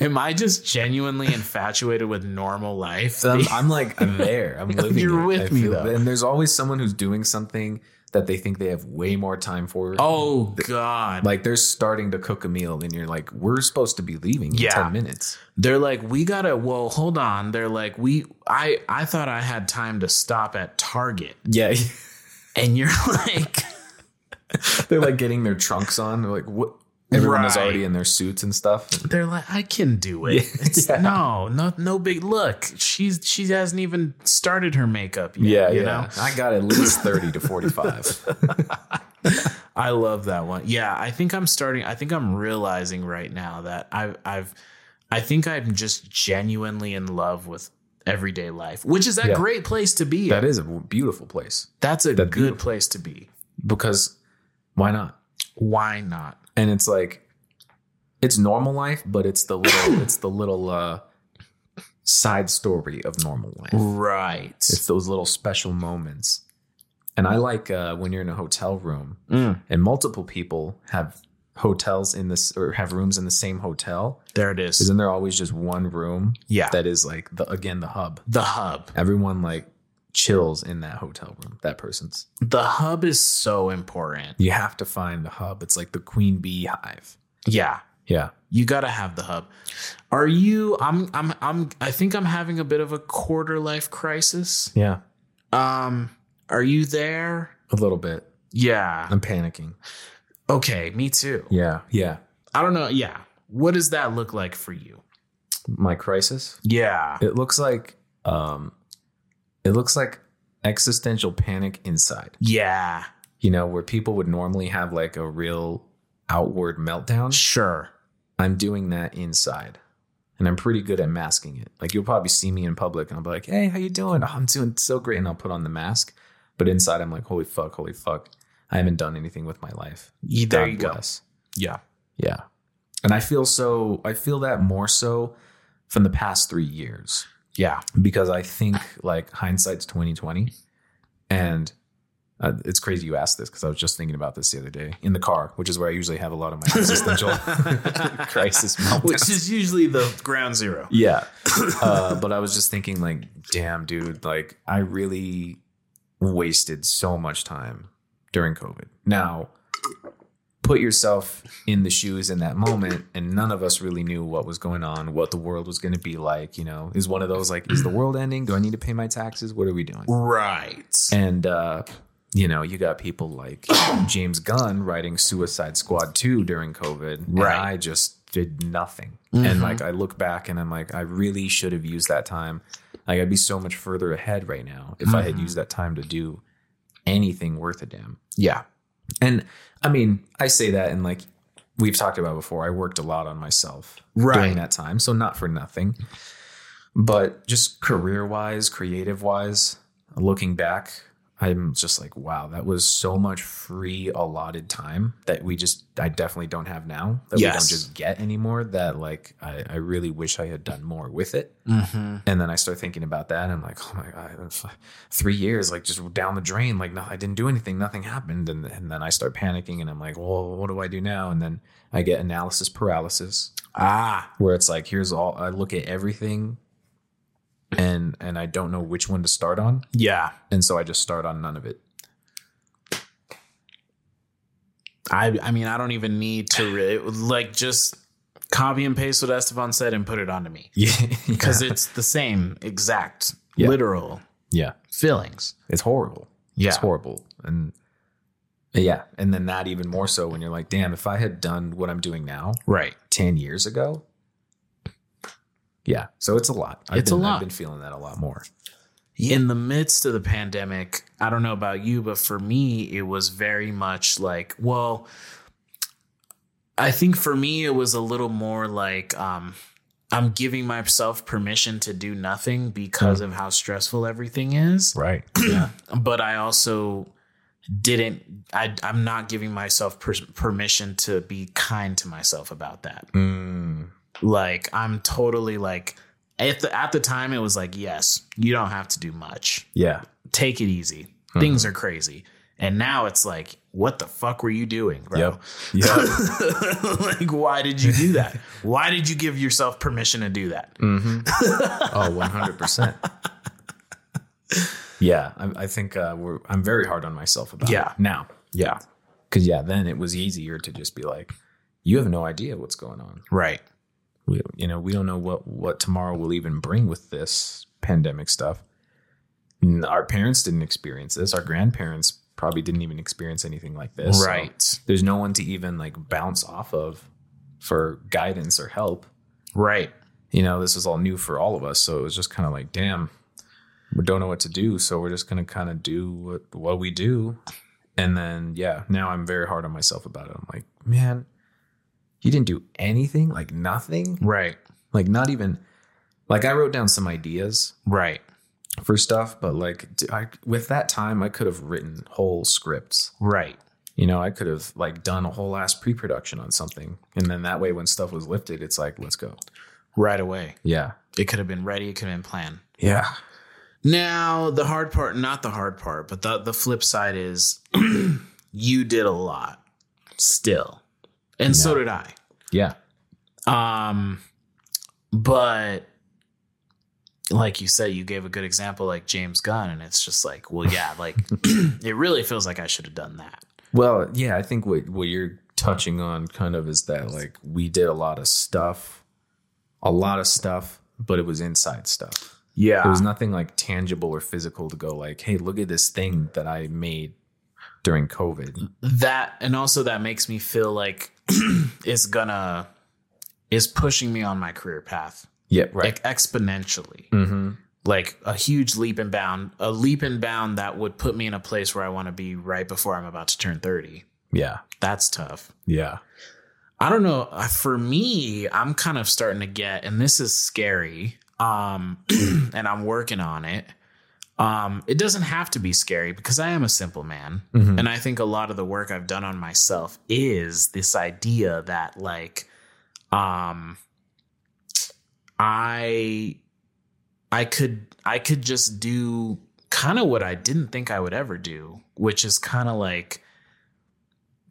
am I just genuinely infatuated with normal life? I'm, [laughs] I'm like I'm there. I'm living. You're it. with I me, feel- though. And there's always someone who's doing something that they think they have way more time for. oh God! like they're starting to cook a meal, and you're like, we're supposed to be leaving in Yeah. ten minutes. They're like, we gotta. Well, hold on. They're like, we. I. I thought I had time to stop at Target, Yeah, and you're [laughs] like, they're like getting their trunks on. They're like, what? Everyone is Right. already in their suits and stuff. they're like, I can do it. [laughs] Yeah. No, no, no big look. She's she hasn't even started her makeup yet. Yeah, you yeah. know. I got at least thirty to forty-five. [laughs] I love that one. Yeah, I think I'm starting. I think I'm realizing right now that I've I've I think I'm just genuinely in love with everyday life, which is a Yeah. great place to be. That is a beautiful place That's a That'd good be- place to be. because why not? Why not? And it's like it's normal life, but it's the little [coughs] it's the little uh side story of normal life. Right. It's those little special moments. And I like uh, when you're in a hotel room Mm, and multiple people have hotels in this or have rooms in the same hotel. there it is. Isn't there always just one room Yeah. that is like the again the hub? the hub. Everyone like chills in that hotel room. That person's. The hub is so important. You have to find the hub. It's like the queen bee hive. Yeah. Yeah. You got to have the hub. Are you I'm I'm I'm I think I'm having a bit of a quarter life crisis. Yeah. Um are you there? A little bit. Yeah. I'm panicking. Okay, me too. Yeah. Yeah. I don't know. Yeah. What does that look like for you? My crisis. Yeah. It looks like um it looks like existential panic inside. Yeah. You know, where people would normally have like a real outward meltdown. Sure. I'm doing that inside. And I'm pretty good at masking it. Like you'll probably see me in public and I'll be like, "Hey, how you doing?" "Oh, I'm doing so great." And I'll put on the mask. But inside I'm like, "Holy fuck, holy fuck. I haven't done anything with my life." There God you go. Yeah. Yeah. And I feel so I feel that more so from the past 3 years Yeah. because I think like hindsight's 2020 and uh, it's crazy you asked this because I was just thinking about this the other day in the car, which is where I usually have a lot of my existential [laughs] crisis meltdowns. Which is usually the ground zero. Yeah. [laughs] Uh, but I was just thinking, like, damn, dude, like, I really wasted so much time during COVID. Now, put yourself in the shoes in that moment, and none of us really knew what was going on, what the world was going to be like. You know, is one of those like, is the world ending? Do I need to pay my taxes? What are we doing? Right. And, uh, you know, you got people like [coughs] James Gunn writing Suicide Squad 2 during COVID. And Right. I just did nothing. And like, I look back and I'm like, I really should have used that time. Like, I'd be so much further ahead right now if I had used that time to do anything worth a damn. Yeah. And I mean, I say that and like we've talked about before, I worked a lot on myself Right. during that time. So not for nothing. But just career wise, creative wise, looking back, I'm just like, wow, that was so much free allotted time that we just I definitely don't have now. That we don't just get anymore. That like I, I really wish I had done more with it. Mm-hmm. And then I start thinking about that. And I'm like, oh my God, three years, like just down the drain. Like, no, I didn't do anything. Nothing happened. And, and then I start panicking and I'm like, well, what do I do now? And then I get analysis paralysis Ah. where it's like, here's all I look at everything and, and I don't know which one to start on. Yeah. And so I just start on none of it. I I mean I don't even need to really like just copy and paste what Estevan said and put it onto me [laughs] Yeah. because it's the same exact Yeah. literal yeah. feelings. It's horrible. Yeah. It's horrible. And yeah. And then that even more so when you're like, damn, if I had done what I'm doing now, Right. 10 years ago. Yeah. So it's a lot. I've It's a been, lot. I've been feeling that a lot more. In the midst of the pandemic, I don't know about you, but for me, it was very much like, well, I think for me, it was a little more like, um, I'm giving myself permission to do nothing because of how stressful everything is. Right. [clears throat] but I also didn't. I, I'm not giving myself per, permission to be kind to myself about that. Mm, Like I'm totally like at the at the time it was like yes, you don't have to do much. yeah. Take it easy. Things are crazy. And now it's like, what the fuck were you doing, bro? Yep. [laughs] Yep. like, why did you do that? Why did you give yourself permission to do that? [laughs] oh, 100%. yeah. I, I think uh, we're, I'm very hard on myself about Yeah. it now. Yeah. Cause yeah, then it was easier to just be like, you have no idea what's going on. Right. We, you know, we don't know what, what tomorrow will even bring with this pandemic stuff. Our parents didn't experience this. Our grandparents probably didn't even experience anything like this. So Right. there's no one to even like bounce off of for guidance or help. Right. You know, this is all new for all of us. So it was just kind of like, damn, we don't know what to do. So we're just going to kind of do what, what we do. And then, yeah, now I'm very hard on myself about it. I'm like, man, you didn't do anything, like nothing. Right. Like not even like I wrote down some ideas Right. for stuff, but like I, with that time, I could have written whole scripts. Right. You know, I could have like done a whole ass pre-production on something, and then that way, when stuff was lifted, it's like, let's go. Right away. Yeah, It could have been ready. It could have been planned. yeah, Now, the hard part, not the hard part, but the, the flip side is [clears throat] you did a lot still. And so did I. yeah, Um, but like you said, you gave a good example like James Gunn, and it's just like, well, yeah, like [clears throat] it really feels like I should have done that. Well, yeah, I think what what you're touching on kind of is that like we did a lot of stuff, a lot of stuff, but it was inside stuff. Yeah. There was nothing like tangible or physical to go like, hey, look at this thing that I made during COVID. that and also that makes me feel like [clears throat] is gonna is pushing me on my career path. Yeah, right. like exponentially. Mm-hmm. like a huge leap and bound a leap and bound that would put me in a place where i want to be right before i'm about to turn 30 Yeah, that's tough. Yeah, i don't know Uh, for me i'm kind of starting to get and this is scary um [clears throat] and i'm working on it um it doesn't have to be scary because i am a simple man. And i think a lot of the work i've done on myself is this idea that like um i i could i could just do kind of what i didn't think i would ever do which is kind of like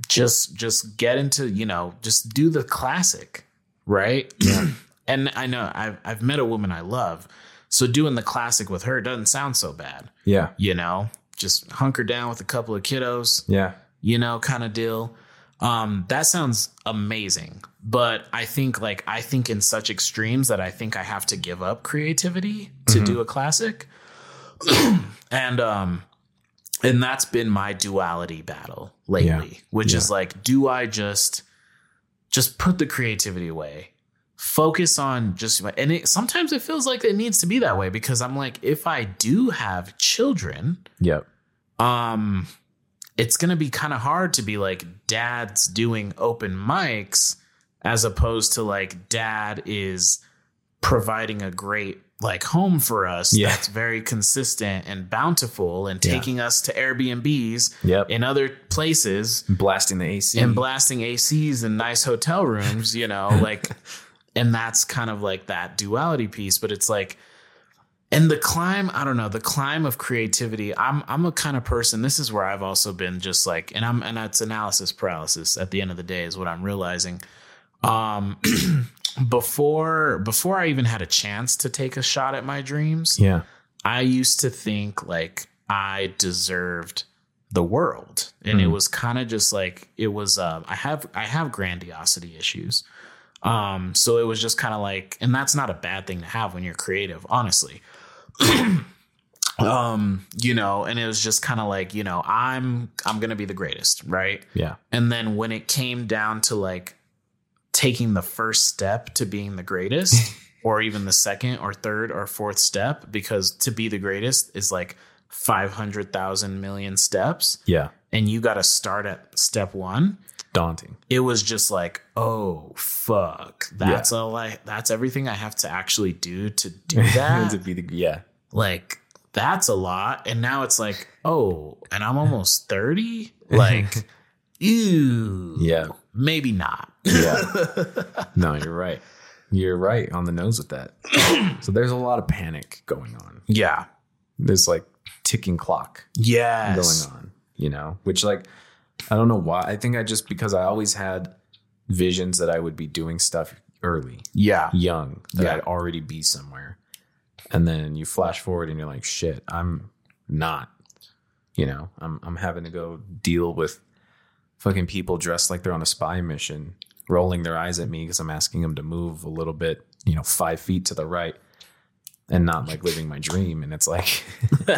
just just get into you know just do the classic right? Yeah. [clears throat] and i know I've, I've met a woman i love so doing the classic with her doesn't sound so bad yeah, you know just hunker down with a couple of kiddos yeah, you know, kind of deal. Um, that sounds amazing. But I think like I think in such extremes that I think I have to give up creativity to do a classic. [clears throat] and um and that's been my duality battle lately, Yeah. which Yeah. is like, do I just just put the creativity away? Focus on just and it sometimes it feels like it needs to be that way because I'm like, if I do have children, yep, um it's going to be kind of hard to be like dad's doing open mics as opposed to like dad is providing a great like home for us Yeah. that's very consistent and bountiful and Yeah. taking us to Airbnbs Yep. in other places blasting the AC and blasting ACs in nice hotel rooms, you know, like, [laughs] and that's kind of like that duality piece. But it's like, and the climb, I don't know, the climb of creativity. I'm I'm a kind of person. This is where I've also been just like, and I'm and it's analysis paralysis. At the end of the day, is what I'm realizing. Um, [clears throat] before before I even had a chance to take a shot at my dreams, yeah, I used to think like I deserved the world. And it was kind of just like it was uh I have I have grandiosity issues. Um so it was just kind of like and that's not a bad thing to have when you're creative, honestly. [clears throat] um you know and it was just kind of like you know i'm i'm gonna be the greatest right yeah, and then when it came down to like taking the first step to being the greatest, [laughs] or even the second or third or fourth step, because to be the greatest is like 500,000 million steps, yeah. and you got to start at step one. Daunting. It was just like, oh, fuck. That's all I, that's everything I have to actually do to [laughs] do that. to be the yeah, like, that's a lot. And now it's like, oh, and I'm [laughs] almost 30? Like, [laughs] ew. yeah, Maybe not. yeah. no, you're right. You're right on the nose with that. [clears throat] so there's a lot of panic going on. Yeah. There's like ticking clock Yes. going on, you know, which like I don't know why. I think I just because I always had visions that I would be doing stuff early, Yeah. young, that Yeah. I'd already be somewhere. And then you flash forward and you're like, shit, I'm not. You know, I'm I'm having to go deal with fucking people dressed like they're on a spy mission, rolling their eyes at me because I'm asking them to move a little bit, you know, five feet to the right, and not like living my dream. And it's like, [laughs]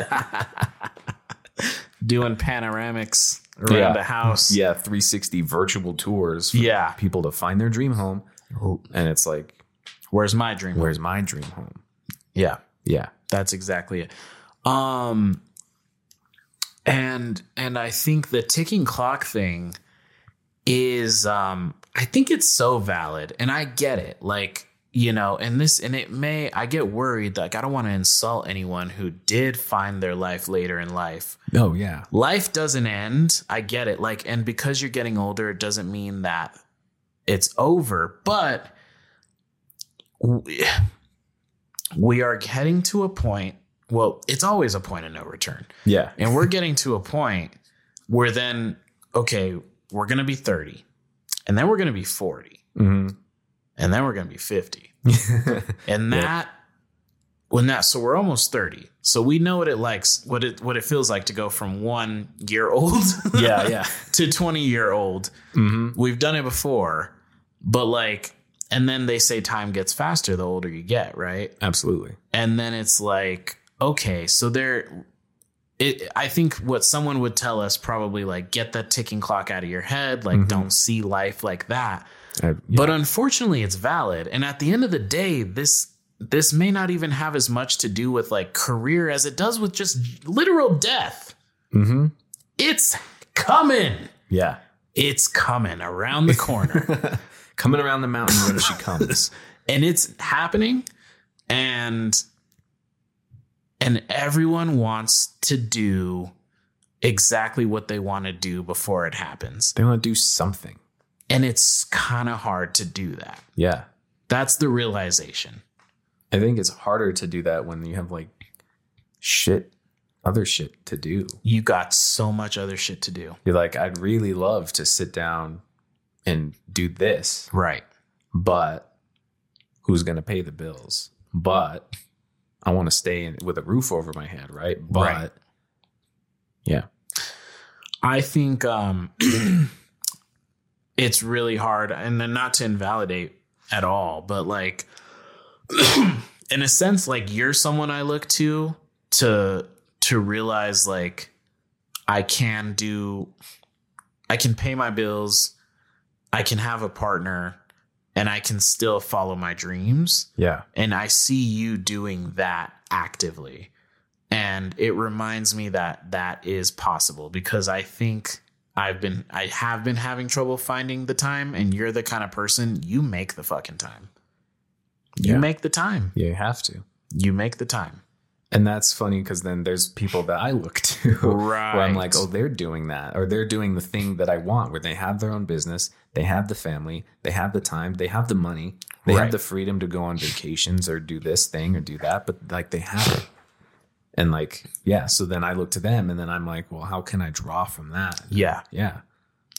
Doing panoramics around Yeah. the house. yeah, 360 virtual tours for Yeah. people to find their dream home. And it's like, Where's my dream? where's my dream home? Yeah. Yeah. That's exactly it. Um and and I think the ticking clock thing is um I think it's so valid and I get it. Like you know, and this, and it may, I get worried, like, I don't want to insult anyone who did find their life later in life. Oh yeah. Life doesn't end. I get it. Like, and because you're getting older, it doesn't mean that it's over, but we, are heading to a point. Well, it's always a point of no return. Yeah. And we're getting to a point where then, okay, we're going to be 30 and then we're going to be 40 hmm and then we're going to be 50. [laughs] And that, when that, so we're almost 30. So we know what it likes, what it, what it feels like to go from one year old [laughs] yeah. Yeah. [laughs] to 20 year old. hmm We've done it before, but like, and then they say time gets faster the older you get, right? Absolutely. and then it's like okay so there it, i think what someone would tell us probably like get that ticking clock out of your head like don't see life like that I, but unfortunately it's valid. And at the end of the day this this may not even have as much to do with like career as it does with just literal death. Hmm it's coming. Yeah. it's coming around the corner. [laughs] Coming around the mountain when she comes. [laughs] and it's happening and and everyone wants to do exactly what they want to do before it happens. They want to do something. And it's kind of hard to do that Yeah. that's the realization I think it's harder to do that when you have like shit, other shit to do. you got so much other shit to do You're like, I'd really love to sit down and do this, right but who's going to pay the bills? But I want to stay in, with a roof over my head, right? But Right. yeah, i think um [clears throat] it's really hard and then not to invalidate at all but like [clears throat] in a sense like you're someone i look to to to realize like i can do i can pay my bills i can have a partner and i can still follow my dreams yeah, and I see you doing that actively. And it reminds me that that is possible because I think I've been, I have been having trouble finding the time, and you're the kind of person you make the fucking time. You Yeah. make the time. you have to. You make the time. And that's funny because then there's people that I look to right. [laughs] where I'm like, oh, they're doing that, or they're doing the thing that I want, where they have their own business, they have the family, they have the time, they have the money, they Right. have the freedom to go on vacations or do this thing or do that, but like they have it. And like, yeah, so then I look to them and then I'm like, well, how can I draw from that? Yeah, Yeah.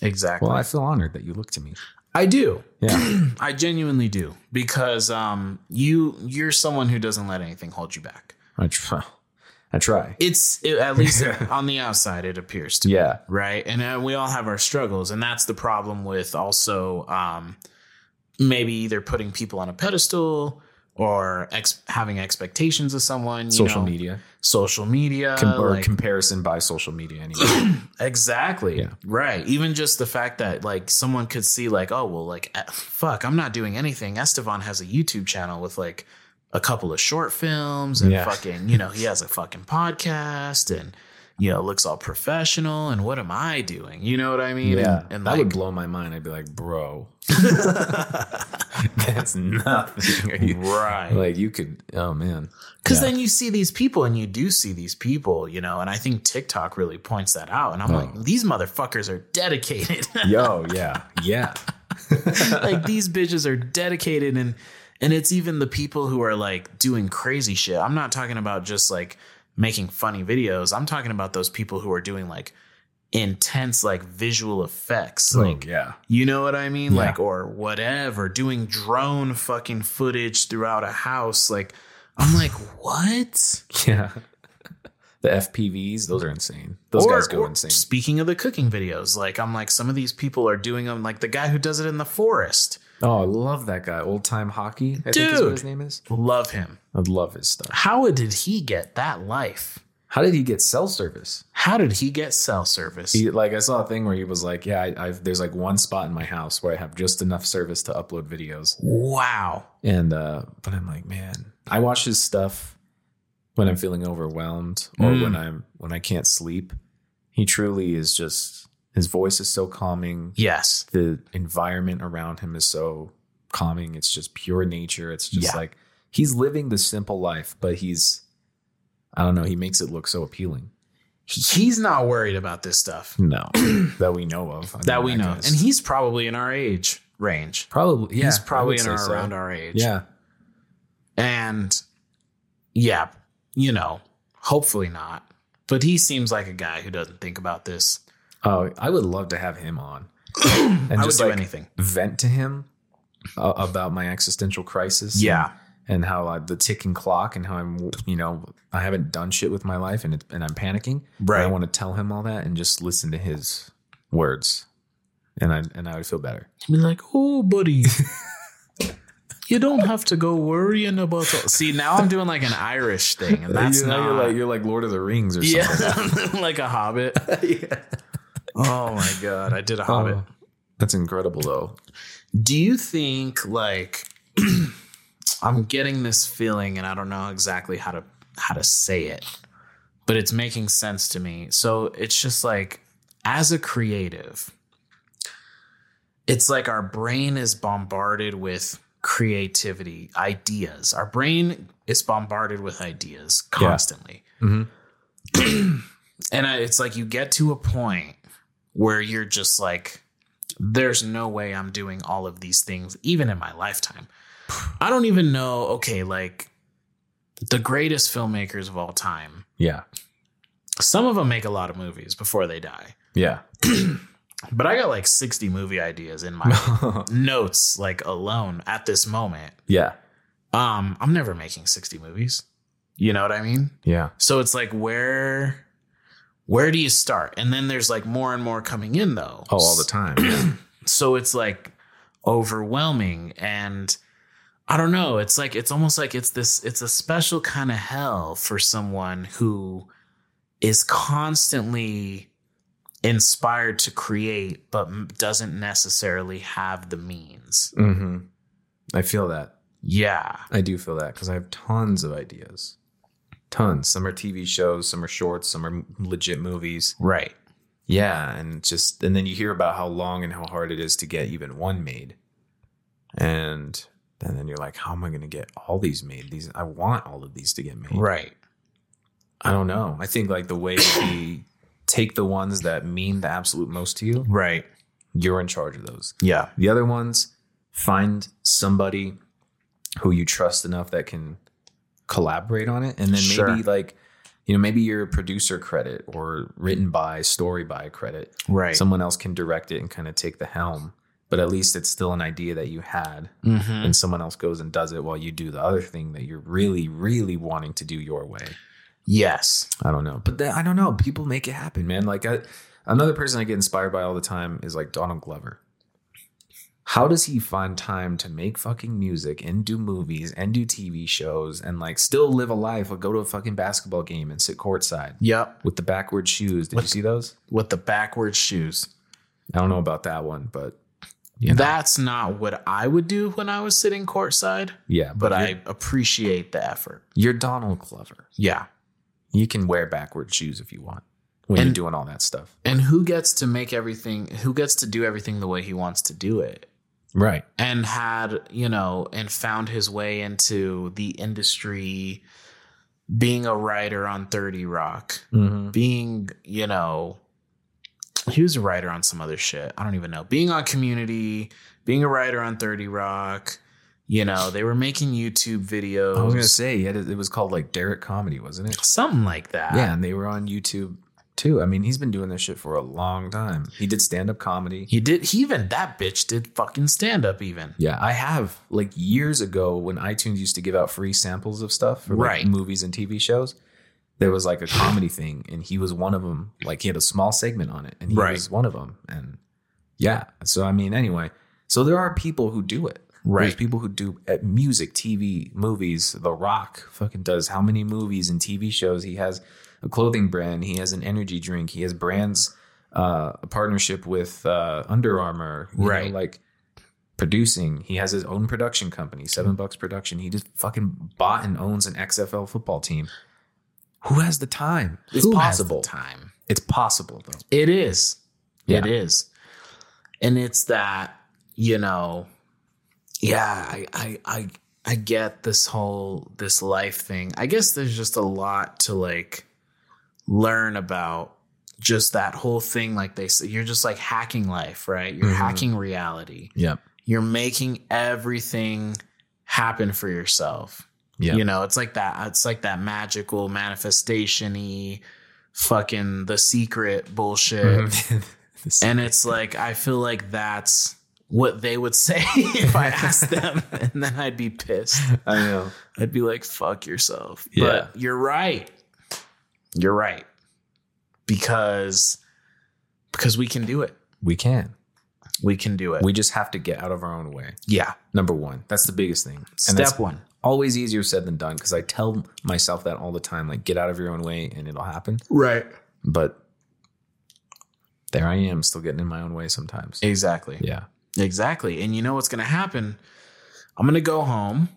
exactly. Well, I feel honored that you look to me. I do. Yeah. [clears throat] I genuinely do because um, you you're someone who doesn't let anything hold you back. I try. [laughs] I try. It's it, at least [laughs] on the outside, it appears to. Yeah. right and uh, we all have our struggles and that's the problem with also um maybe either putting people on a pedestal or ex- having expectations of someone you Social know, media. social media Com- or like- comparison by social media anyway. [clears throat] exactly Yeah. right even just the fact that like someone could see like oh well like eh, fuck i'm not doing anything estevan has a youtube channel with like a couple of short films and Yeah. fucking you know he has a fucking podcast and you know looks all professional and what am i doing? You know what i mean? Yeah, and, and that like would blow my mind. I'd be like, bro, [laughs] [laughs] that's nothing. You- right. Like you could, oh man, because Yeah. then you see these people and you do see these people you know and i think tiktok really points that out. And i'm like Oh. these motherfuckers are dedicated. [laughs] Yo, yeah, yeah, like these bitches are dedicated and and it's even the people who are like doing crazy shit. I'm not talking about just like making funny videos i'm talking about those people who are doing like intense like visual effects oh, like oh, yeah, You know what I mean? Yeah. Like, or whatever, doing drone fucking footage throughout a house. Like, I'm like, [laughs] what? yeah. The FPVs, those are insane. Those Or- guys go or insane. Speaking of the cooking videos, like, I'm like, some of these people are doing them, like the guy who does it in the forest. Oh, I love that guy. Old time hockey. I think is what Dude. his name is. Love him. I love his stuff. How did he get that life? How did he get cell service? How did he get cell service? He, like I saw a thing where he was like, "Yeah, I, I've there's like one spot in my house where I have just enough service to upload videos." wow. And uh but I'm like, man, I watch his stuff when I'm feeling overwhelmed or Mm. when I'm when I can't sleep. He truly is just his voice is so calming. Yes. The environment around him is so calming. It's just pure nature. It's just Yeah. like he's living the simple life, but he's I don't know, he makes it look so appealing. He's not worried about this stuff No. [clears throat] that we know of. I that mean, we I know, guess. and he's probably in our age range. probably yeah, he's probably in our, so. around our age. Yeah. and yeah, you know, hopefully not. But he seems like a guy who doesn't think about this. Oh, I would love to have him on. [coughs] and would do anything. Vent to him uh, about my existential crisis. Yeah. and how uh, the ticking clock and how I'm, you know, I haven't done shit with my life and it, and I'm panicking. But I want to tell him all that and just listen to his words, and I and I would feel better. Be like, oh, buddy, [laughs] you don't have to go worrying about. All-. See, now I'm doing like an Irish thing, and [laughs] that's you know, not you're like you're like Lord of the Rings or something. yeah, [laughs] like a Hobbit. Oh my god, I did a Hobbit. Oh, that's incredible though. Do you think like [clears throat] I'm getting this feeling and I don't know exactly how to how to say it, but it's making sense to me. So it's just like as a creative, it's like our brain is bombarded with creativity, ideas. Our brain is bombarded with ideas constantly. Mm-hmm. [clears throat] and I, it's like you get to a point where you're just like there's no way I'm doing all of these things, even in my lifetime. I don't even know, okay, like the greatest filmmakers of all time, Yeah, some of them make a lot of movies before they die. [clears throat] yeah, But I got like 60 movie ideas in my [laughs] notes, like alone at this moment. yeah, Um, I'm never making 60 movies. You know what I mean? yeah. So it's like where where do you start? And then there's like more and more coming in though. Oh, all the time. Yeah. [clears throat] so it's like overwhelming and i don't know it's like it's almost like it's this it's a special kind of hell for someone who is constantly inspired to create but doesn't necessarily have the means hmm I feel that. yeah I do feel that because I have tons of ideas. Tons. Some are TV shows, some are shorts, some are legit movies. right Yeah, and just and then you hear about how long and how hard it is to get even one made. And and then you're like, how am I going to get all these made? These I want all of these to get made. right I don't know. I think like the way we take the ones that mean the absolute most to you, right you're in charge of those. yeah The other ones, find somebody who you trust enough that can collaborate on it. And then Sure. maybe like, you know, maybe your producer credit or written by, story by credit. right Someone else can direct it and kind of take the helm. But at least it's still an idea that you had. Mhm. And someone else goes and does it while you do the other thing that you're really, really wanting to do your way. yes I don't know. But then, I don't know. People make it happen, man. Like I, another person I get inspired by all the time is like Donald Glover. How does he find time to make fucking music and do movies and do TV shows and like still live a life, or go to a fucking basketball game and sit courtside yep with the backward shoes? Did you see those? with the backward shoes I don't know about that one, but you know. that's not what i would do when i was sitting courtside yeah, but you're, I appreciate the effort. you're Donald Glover. Yeah. You can wear backward shoes if you want when And- you're doing all that stuff. And who gets to make everything, who gets to do everything the way he wants to do it? Right. And had, you know, and found his way into the industry, being a writer on 30 Rock, Mm-hmm. being, you know, he was a writer on some other shit. I don't even know. Being on Community, being a writer on 30 Rock, you know, they were making YouTube videos. I was gonna say, yeah, it was called like Derrick Comedy, wasn't it? something like that. Yeah, and they were on YouTube too. I mean, he's been doing this shit for a long time. He did stand up comedy. He did, he even, that bitch did fucking stand up even. Yeah, I have like years ago when iTunes used to give out free samples of stuff for like, Right. movies and TV shows. There was like a comedy thing, and he was one of them. Like he had a small segment on it, and he Right. was one of them. And yeah, so I mean, anyway, so there are people who do it. Right. There's people who do at music, TV, movies. The Rock fucking does how many movies and TV shows? He has a clothing brand. He has an energy drink. He has brands, uh, a partnership with uh, Under Armour. you know, Right. like producing. He has his own production company, Seven Bucks Production. He just fucking bought and owns an XFL football team. Who has the time? It's Who possible. time. It's possible though. It is. It Yeah. is. And it's that, you know, yeah, I, I, I, I get this whole this life thing. I guess there's just a lot to like learn about just that whole thing. Like they say, you're just like hacking life, right? You're mm-hmm. hacking reality. Yep. You're making everything happen for yourself. Yeah. You know, it's like that. It's like that magical manifestation y fucking the secret bullshit. Mm-hmm. [laughs] And it's like, I feel like that's what they would say [laughs] if I asked [laughs] them. And then I'd be pissed. I know. I'd be like, fuck yourself. Yeah. But you're right. You're right. Because because we can do it. We can. We can do it. We just have to get out of our own way. yeah. Number one. That's the biggest thing. And Step that's one. always easier said than done because I tell myself that all the time. Like, get out of your own way and it'll happen. Right. But there I am, still getting in my own way sometimes. Exactly. Yeah. Exactly. And you know what's going to happen? I'm going to go home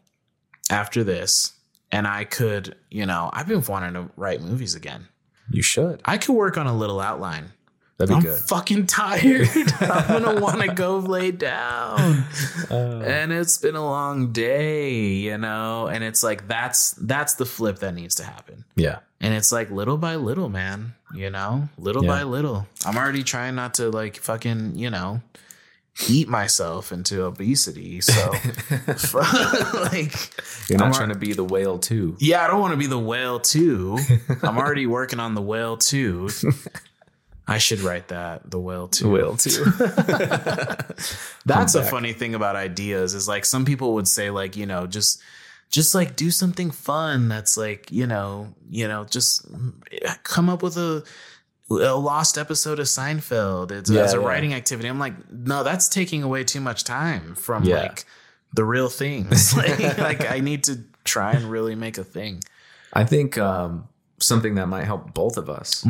after this and I could, you know, I've been wanting to write movies again. You should. I could work on a little outline. That'd be I'm good. fucking tired. [laughs] I'm gonna want to go lay down. Uh. [laughs] and it's been a long day, you know. And it's like that's that's the flip that needs to happen. Yeah. And it's like little by little, man. You know, little Yeah. by little. I'm already trying not to like fucking, you know, eat myself into obesity. So, [laughs] [laughs] like, You're not I'm trying to be the whale too. yeah, I don't want to be the whale too. I'm already [laughs] working on the whale too. I should write that. The whale too. Whale too. That's a funny thing about ideas is like some people would say like, you know, just just like do something fun that's like, you know, you know, just mm, come up with a a lost episode of Seinfeld. It's Yeah, as a yeah. writing activity. I'm like, no, that's taking away too much time from Yeah. like the real things. [laughs] like, like I need to try and really make a thing. I think um, something that might help both of us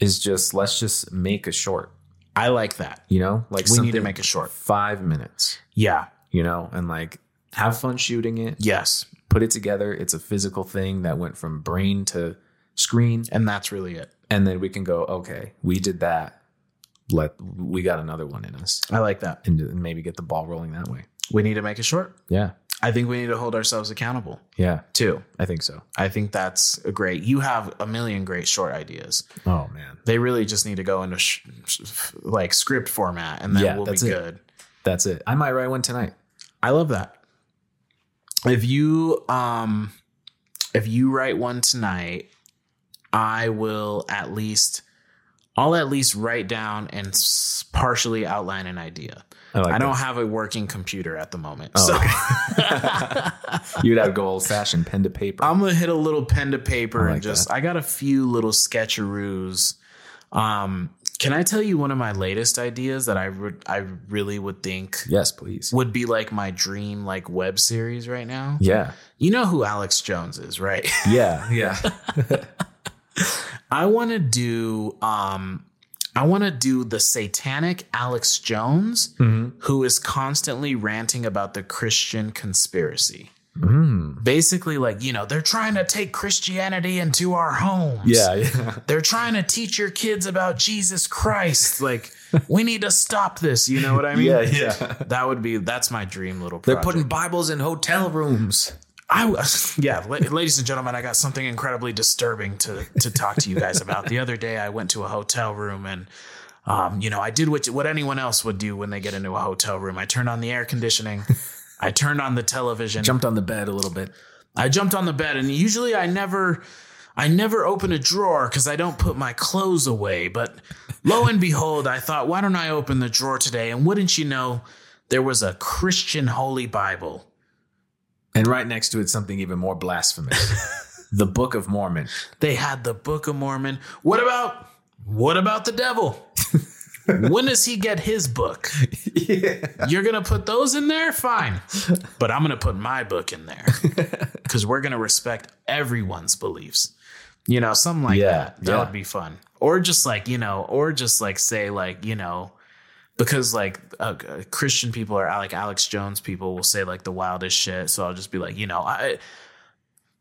is just let's just make a short. I like that. You know, like We need to make a short. five minutes. Yeah. You know, and like have fun shooting it. Yes. Put it together. It's a physical thing that went from brain to screen, And that's really it. And then we can go. Okay, we did that. Let we got another one in us, I like that. and maybe get the ball rolling that way. We need to make a short. Yeah, I think we need to hold ourselves accountable yeah, too. I think so. I think that's a great. You have a million great short ideas. Oh man, They really just need to go into sh- sh- like script format, and then Yeah, we'll be it. good. that's it. I might write one tonight. I love that. If you um, if you write one tonight, I will at least, I'll at least write down and partially outline an idea. I, like I don't have a working computer at the moment, Oh, so [laughs] You'd have to go old fashioned pen to paper. I'm gonna hit a little pen to paper I and like just I got a few little sketcheroos. Um, can I tell you one of my latest ideas that I would I really would think yes, please. would be like my dream like web series right now? Yeah, You know who Alex Jones is, right? yeah, [laughs] yeah. [laughs] I want to do um I want to do the satanic Alex Jones who is constantly ranting about the Christian conspiracy. Basically like, you know, they're trying to take Christianity into our homes. yeah, yeah. They're trying to teach your kids about Jesus Christ. Like, we need to stop this. You know what I mean? [laughs] Yeah, yeah. That would be that's my dream little They're putting Bibles in hotel rooms. I was [laughs] yeah, la- ladies and gentlemen, I got something incredibly disturbing to to talk to you guys about. The other day, I went to a hotel room and. Um, you know, I did what what anyone else would do when they get into a hotel room. I turned on the air conditioning, [laughs] I turned on the television, Jumped on the bed a little bit. I jumped on the bed and usually I never I never open a drawer cuz I don't put my clothes away, but lo and behold, I thought why don't I open the drawer today and wouldn't you know there was a Christian Holy Bible. And right next to it, something even more blasphemous [laughs] the Book of Mormon. They had the Book of Mormon. What about what about the devil? [laughs] when does he get his book? You're going to put those in there? Fine. But I'm going to put my book in there [laughs] because we're going to respect everyone's beliefs. You know, something like Yeah, that. That yeah. would be fun. Or just like, you know, or just like say, like, you know, because like uh, Christian people or like Alex Jones people will say like the wildest shit. So I'll just be like, you know, I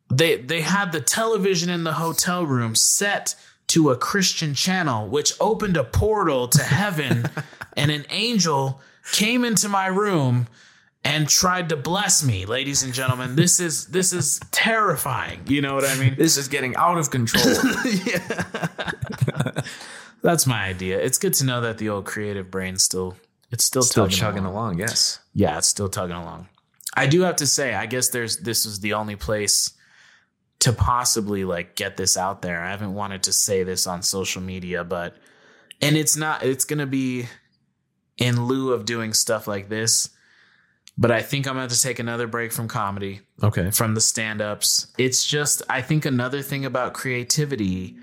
they they had the television in the hotel room set to a Christian channel, which opened a portal to heaven, [laughs] and an angel came into my room and tried to bless me, ladies and gentlemen. This is this is terrifying. You know what I mean? This is getting out of control. [laughs] [laughs] That's my idea. It's good to know that the old creative brain still it's still, Still tugging chugging along. along. Yes. Yeah, it's still tugging along. I do have to say, I guess there's this is the only place to possibly like get this out there. I haven't wanted to say this on social media, but and it's not it's going to be in lieu of doing stuff like this. But I think I'm going to take another break from comedy, Okay. from the stand-ups. It's just I think another thing about creativity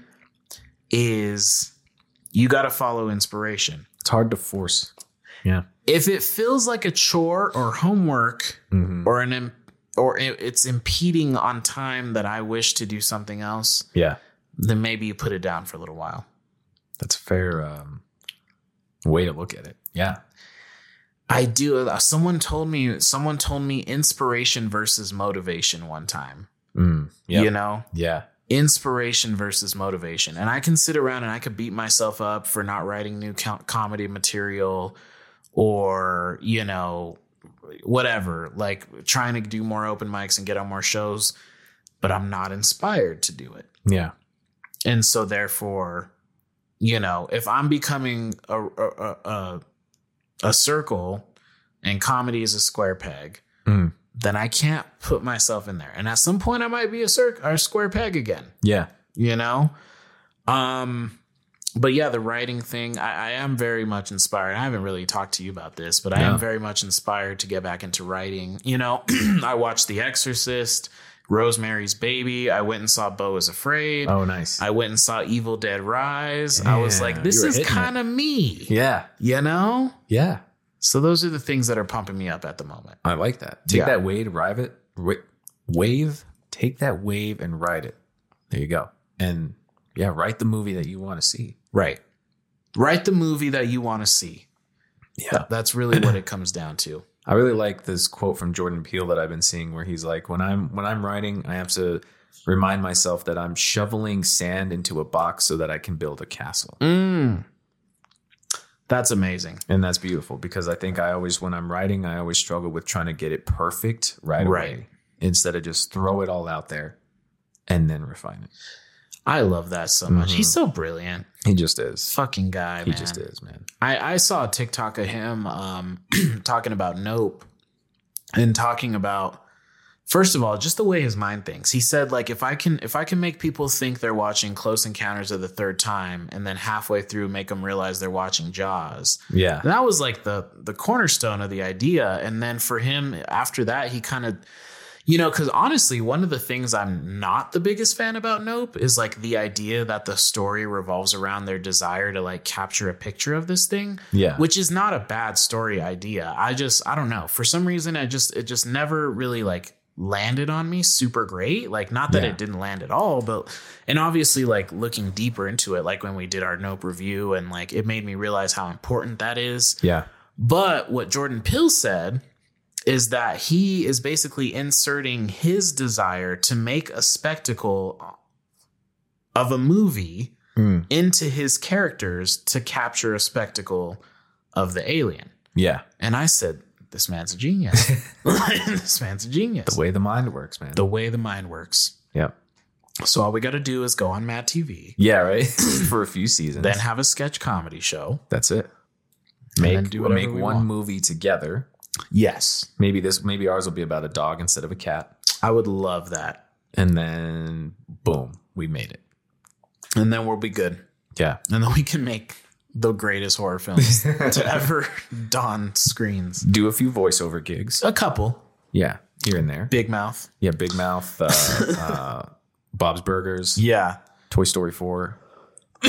is you got to follow inspiration It's hard to force. Yeah. if it feels like a chore or homework Mhm. or an im- or it- it's impeding on time that I wish to do something else, Yeah. then maybe you put it down for a little while. That's a fair um, way to look at it. Yeah. I do. uh, Someone told me. Someone told me inspiration versus motivation one time. Mm. Yeah. You know, Yeah. Inspiration versus motivation, and I can sit around and I could beat myself up for not writing new co- comedy material, or you know, whatever. Like trying to do more open mics and get on more shows, but I'm not inspired to do it. Yeah. and so therefore you know if i'm becoming a a, a, a, a circle and comedy is a square peg Mm. Then i can't put myself in there and at some point i might be a circle or a square peg again Yeah. you know um but yeah the writing thing I, I am very much inspired i haven't really talked to you about this but i am very much inspired to get back into writing you know [clears throat] i watched the exorcist rosemary's baby i went and saw Beau is afraid Oh, nice. I went and saw Evil Dead Rise. I was like, this is kind of me, yeah. you know? Yeah. So those are the things that are pumping me up at the moment. I like that. Take Yeah. that wave, ride it, wave, take that wave and ride it. There you go. And yeah, write the movie that you want to see. Right. Write the movie that you want to see. Yeah. That's really what it comes down to. I really like this quote from Jordan Peele that I've been seeing where he's like, when I'm when I'm writing, I have to remind myself that I'm shoveling sand into a box so that I can build a castle. Mm. That's amazing. And that's beautiful because I think I always when I'm writing, I always struggle with trying to get it perfect right, Right. away instead of just throw it all out there and then refine it. I love that so much. He's so brilliant. He just is. Fucking guy, He man. just is, man. I, I saw a TikTok of him um, [clears throat] talking about Nope and talking about first of all just the way his mind thinks. He said like if I can if I can make people think they're watching Close Encounters of the Third Time and then halfway through make them realize they're watching Jaws. Yeah. That was like the the cornerstone of the idea. And then for him after that he kind of you know, because honestly, one of the things I'm not the biggest fan about Nope is like the idea that the story revolves around their desire to like capture a picture of this thing. Yeah. Which is not a bad story idea. I just, I don't know. For some reason, I just, it just never really like landed on me super great. Like, not that Yeah. it didn't land at all, but, and obviously, like looking deeper into it, like when we did our Nope review, and like it made me realize how important that is. Yeah. But what Jordan Peele said is that he is basically inserting his desire to make a spectacle of a movie Mm. into his characters to capture a spectacle of the alien. Yeah. And I said, this man's a genius. [laughs] this man's a genius. The way the mind works, man. The way the mind works. yep. So all we got to do is go on Mad TV, Yeah, right. [laughs] For a few seasons. then have a sketch comedy show. That's it. Make do make one want. movie together. Yes, Maybe this maybe ours will be about a dog instead of a cat. I would love that. And then boom, we made it. And then we'll be good. Yeah. And then we can make the greatest horror films to [laughs] ever don screens. Do a few voiceover gigs. A couple. Yeah. Here and there. Big Mouth. Yeah, Big Mouth, uh, uh, Bob's Burgers, Yeah. Toy Story 4. [coughs]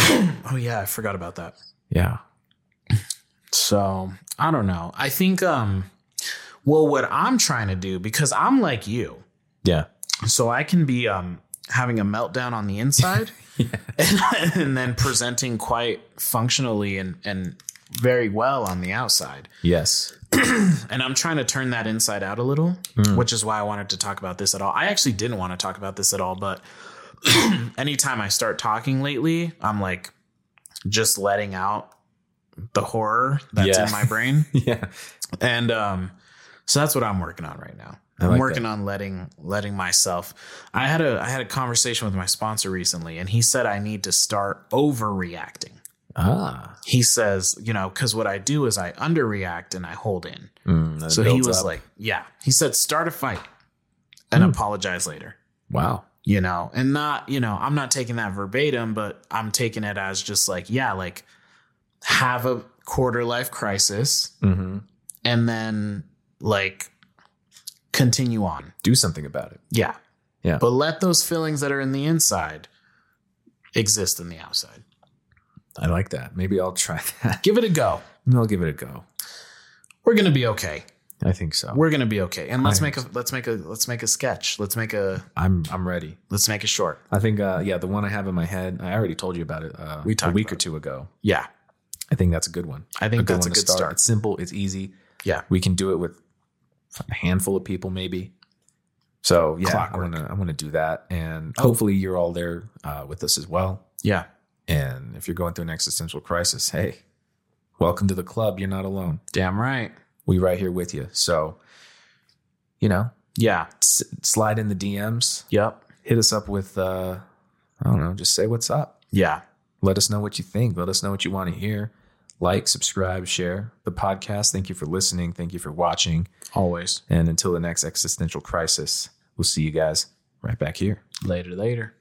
Oh yeah, I forgot about that. Yeah. So I don't know. I think um well what I'm trying to do, because I'm like you, Yeah. so I can be um having a meltdown on the inside [laughs] and, and then presenting quite functionally and, and very well on the outside. Yes. [clears throat] And I'm trying to turn that inside out a little, Mm. which is why I wanted to talk about this at all. I actually didn't want to talk about this at all, but [clears throat] anytime I start talking lately, I'm like just letting out the horror that's Yeah. in my brain. [laughs] Yeah. And um So that's what I'm working on right now. I'm like working that. on letting letting myself. I had a I had a conversation with my sponsor recently, and he said I need to start overreacting. Ah. He says, you know, because what I do is I underreact and I hold in. Mm, So he was up. like, yeah. He said, start a fight and Hmm. apologize later. wow. You know, and not, you know, I'm not taking that verbatim, but I'm taking it as just like, yeah, like have a quarter life crisis Mm-hmm. and then like continue on. Do something about it. Yeah. Yeah. But let those feelings that are in the inside exist in the outside. I like that. Maybe I'll try [laughs] that. Give it a go. Maybe I'll give it a go. We're gonna be okay. I think so. We're gonna be okay. And let's I make a let's make a let's make a sketch. Let's make a I'm I'm ready. let's make a short. I think uh yeah, the one I have in my head, I already told you about it uh We a week or two ago. Yeah. I think that's a good one. I think that's a one to good start. It's simple, it's easy. Yeah. We can do it with a handful of people maybe. So yeah, I Clockwork. wanna I wanna do that. And Oh. hopefully you're all there uh, with us as well. Yeah. And if you're going through an existential crisis, hey, welcome to the club. You're not alone. Damn right. We right here with you. So, you know, Yeah. s- slide in the DMs, Yep. hit us up with uh I don't know, just say what's up. Yeah. Let us know what you think. Let us know what you want to hear. Like, subscribe, share the podcast. Thank you for listening. Thank you for watching. Always. And until the next existential crisis, we'll see you guys right back here. Later, later.